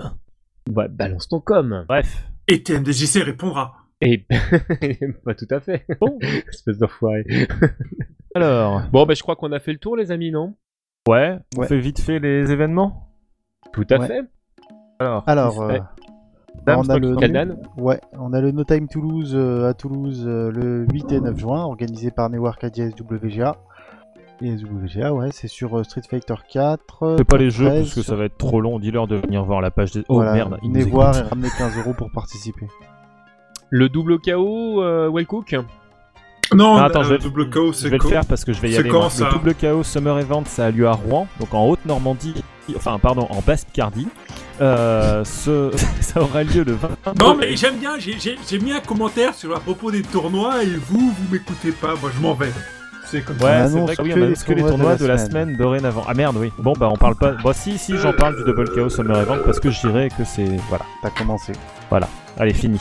Speaker 1: Ouais, balance ton com.
Speaker 2: Bref.
Speaker 3: Et TMDJC répondra.
Speaker 1: Et pas tout à fait.
Speaker 2: Bon.
Speaker 1: Espèce d'enfoiré.
Speaker 2: Alors,
Speaker 1: Bon, bah, je crois qu'on a fait le tour, les amis, non?
Speaker 2: Ouais, on
Speaker 4: Ouais.
Speaker 2: fait vite fait les événements?
Speaker 1: Tout à
Speaker 4: Ouais.
Speaker 1: fait.
Speaker 2: Alors,
Speaker 4: Alors, euh.
Speaker 2: Dame,
Speaker 4: on a le
Speaker 1: Kaldan
Speaker 4: ouais, on a le No Time Toulouse euh, à Toulouse euh, le 8 et 9 juin, organisé par Neo Arcadia SWGA. Et ouais, c'est sur euh, Street Fighter 4.
Speaker 2: fais pas les jeux
Speaker 4: 13,
Speaker 2: parce que ça va être trop long. Dis-leur de venir voir la page des. Oh
Speaker 4: Voilà,
Speaker 2: merde, ils
Speaker 4: venez
Speaker 2: nous
Speaker 4: voir et ramener 15 euros pour participer.
Speaker 1: Le double KO, euh, Wellcook
Speaker 3: Non,
Speaker 2: Ah, attends,
Speaker 3: euh,
Speaker 2: je vais,
Speaker 3: double KO,
Speaker 2: je
Speaker 3: c'est
Speaker 2: vais le faire parce que je vais y
Speaker 3: C'est
Speaker 2: aller.
Speaker 3: quand, ça
Speaker 2: le double KO Summer Event, ça a lieu à Rouen, donc en Haute-Normandie, enfin pardon, en Basse-Picardie. Euh, ce... ça aura lieu le 20.
Speaker 3: Non, mais j'aime bien, j'ai mis un commentaire sur à propos des tournois et vous, vous m'écoutez pas. Moi, je m'en vais. C'est comme
Speaker 2: Ouais, c'est vrai que oui,
Speaker 4: que
Speaker 2: on annonce que les
Speaker 4: tournois de
Speaker 2: de
Speaker 4: la semaine.
Speaker 2: semaine dorénavant. Ah merde, oui. Bon, bah on parle pas. Bon, si, si, j'en parle du Double KO Summer Event parce que je dirais que c'est. Voilà.
Speaker 4: T'as commencé.
Speaker 2: Allez, fini.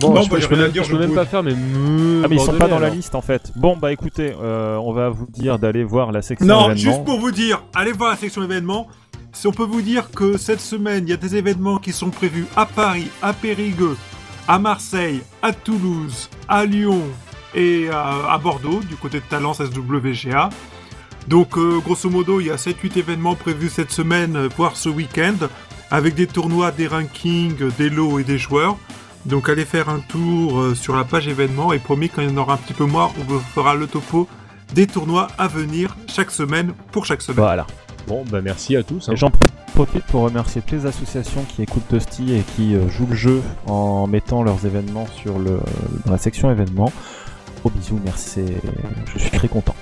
Speaker 1: Bon,
Speaker 3: Non,
Speaker 1: je,
Speaker 3: bah,
Speaker 1: peux- je peux même,
Speaker 3: dire,
Speaker 1: je peux
Speaker 3: je
Speaker 1: même
Speaker 3: bouge.
Speaker 1: pas faire, mais.
Speaker 2: Ah, mais ils sont pas dans la liste en fait. Bon, bah écoutez, euh, on va vous dire d'aller voir la section
Speaker 3: Non,
Speaker 2: événements.
Speaker 3: juste pour vous dire, allez voir la section événements. Si on peut vous dire que cette semaine, il y a des événements qui sont prévus à Paris, à Périgueux, à Marseille, à Toulouse, à Lyon et à, à Bordeaux, du côté de Talence SWGA. Donc, euh, grosso modo, il y a 7-8 événements prévus cette semaine, euh, voire ce week-end, avec des tournois, des rankings, euh, des lots et des joueurs. Donc, allez faire un tour euh, sur la page événements et promis, quand il y en aura un petit peu moins, on vous fera le topo des tournois à venir chaque semaine pour chaque semaine.
Speaker 2: Voilà.
Speaker 1: Bon, bah merci à tous. hein.
Speaker 2: J'en profite pour remercier toutes les associations qui écoutent Toasty et qui euh, jouent le jeu en mettant leurs événements sur le dans la section événements. Gros bisous, merci. Je suis très content.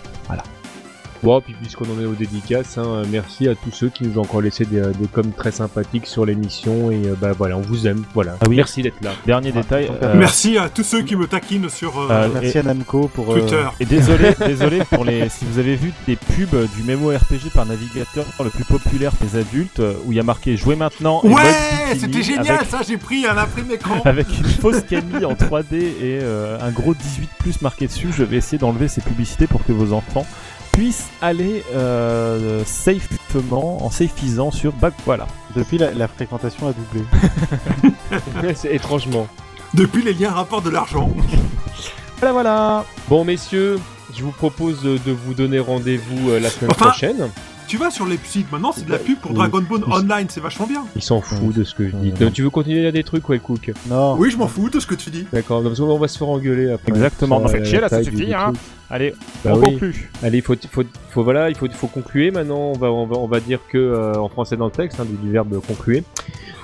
Speaker 1: Bon, puis puisqu'on en est aux dédicaces, hein, merci à tous ceux qui nous ont encore laissé des, des coms très sympathiques sur l'émission et euh, bah voilà, on vous aime, voilà.
Speaker 2: Ah oui.
Speaker 1: Merci d'être là.
Speaker 2: Dernier détail. euh,
Speaker 3: Merci à tous ceux qui me taquinent sur euh,
Speaker 2: Euh,
Speaker 4: Merci
Speaker 2: et-
Speaker 4: à Namco pour. euh,
Speaker 3: Twitter.
Speaker 2: Et désolé, désolé pour les. Si vous avez vu des pubs du mémo RPG par navigateur le plus populaire des adultes, euh, où il y a marqué jouer maintenant. et
Speaker 3: Ouais, c'était génial,
Speaker 2: avec-
Speaker 3: ça j'ai pris un imprimé écran.
Speaker 2: Avec une fausse Camille en 3D et euh, un gros 18 plus marqué dessus, je vais essayer d'enlever ces publicités pour que vos enfants puissent aller euh, safement, en safeisant sur bac. Voilà.
Speaker 4: Depuis, la, la fréquentation a doublé.
Speaker 1: C'est étrangement.
Speaker 3: Depuis les liens rapportent de l'argent.
Speaker 2: Voilà, voilà.
Speaker 1: Bon, messieurs, je vous propose de, vous donner rendez-vous euh, la semaine
Speaker 3: Enfin,
Speaker 1: prochaine.
Speaker 3: Tu vas sur les sites, maintenant c'est de la pub pour. Dragon Ball. Online, c'est vachement bien.
Speaker 1: Il s'en fout de ce que je dis.
Speaker 2: Euh,
Speaker 1: Donc, tu veux continuer à dire des trucs, Wellcook
Speaker 4: Non.
Speaker 3: Oui, je m'en fous de ce que tu dis.
Speaker 1: D'accord, donc on va se faire engueuler après.
Speaker 2: Exactement. Non, faites
Speaker 1: la
Speaker 2: chier, là, ça suffit, hein. Allez,
Speaker 1: Bah
Speaker 2: on
Speaker 1: oui.
Speaker 2: conclut.
Speaker 1: Allez, faut, faut, faut, voilà, il faut, faut concluer maintenant. On va, on va, on va dire que euh, en français dans le texte, hein, du, du verbe concluer.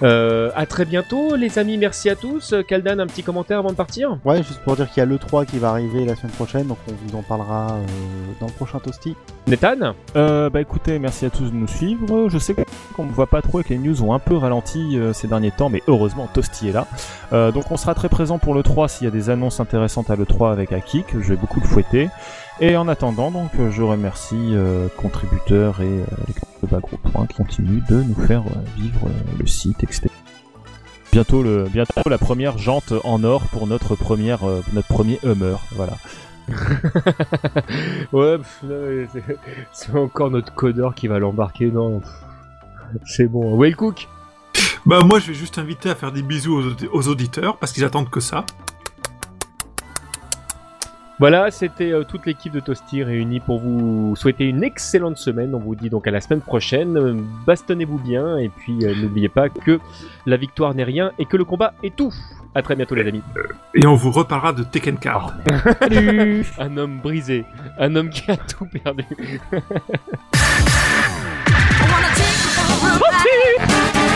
Speaker 1: Euh, à très bientôt, les amis. Merci à tous. Kaldan, un petit commentaire avant de partir?
Speaker 4: Ouais, juste pour dire qu'il y a l'E3 qui va arriver la semaine prochaine, donc on vous en parlera euh, dans le prochain Toasty.
Speaker 1: Nathan,
Speaker 2: Euh, bah écoutez, merci à tous de nous suivre. Je sais qu'on ne voit pas trop et que les news ont un peu ralenti euh, ces derniers temps, mais heureusement Toasty est là. Euh, donc on sera très présent pour le 3 s'il y a des annonces intéressantes à l'E3 avec Akik. Je vais beaucoup le fouetter. Et en attendant, donc euh, je remercie euh, contributeurs et euh, de Bagro Point qui continuent de nous faire euh, vivre euh, le site, etc. Bientôt, le, bientôt la première jante en or pour notre première, euh, notre premier Hummer. Voilà.
Speaker 1: ouais, pff, non, mais c'est- c'est encore notre codeur qui va l'embarquer. Non, pff, c'est bon. Wellcook?
Speaker 3: Bah moi je vais juste inviter à faire des bisous aux, aux auditeurs parce qu'ils attendent que ça.
Speaker 1: Voilà, c'était euh, toute l'équipe de Toasty réunie pour vous souhaiter une excellente semaine. On vous dit donc à la semaine prochaine. Euh, Bastonnez-vous bien et puis euh, n'oubliez pas que la victoire n'est rien et que le combat est tout. À très bientôt les amis.
Speaker 3: Et on vous reparlera de Tekken Card.
Speaker 2: Salut
Speaker 1: Un homme brisé, un homme qui a tout perdu.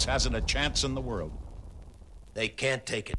Speaker 5: ideals hasn't a chance in the world.
Speaker 6: They can't take it.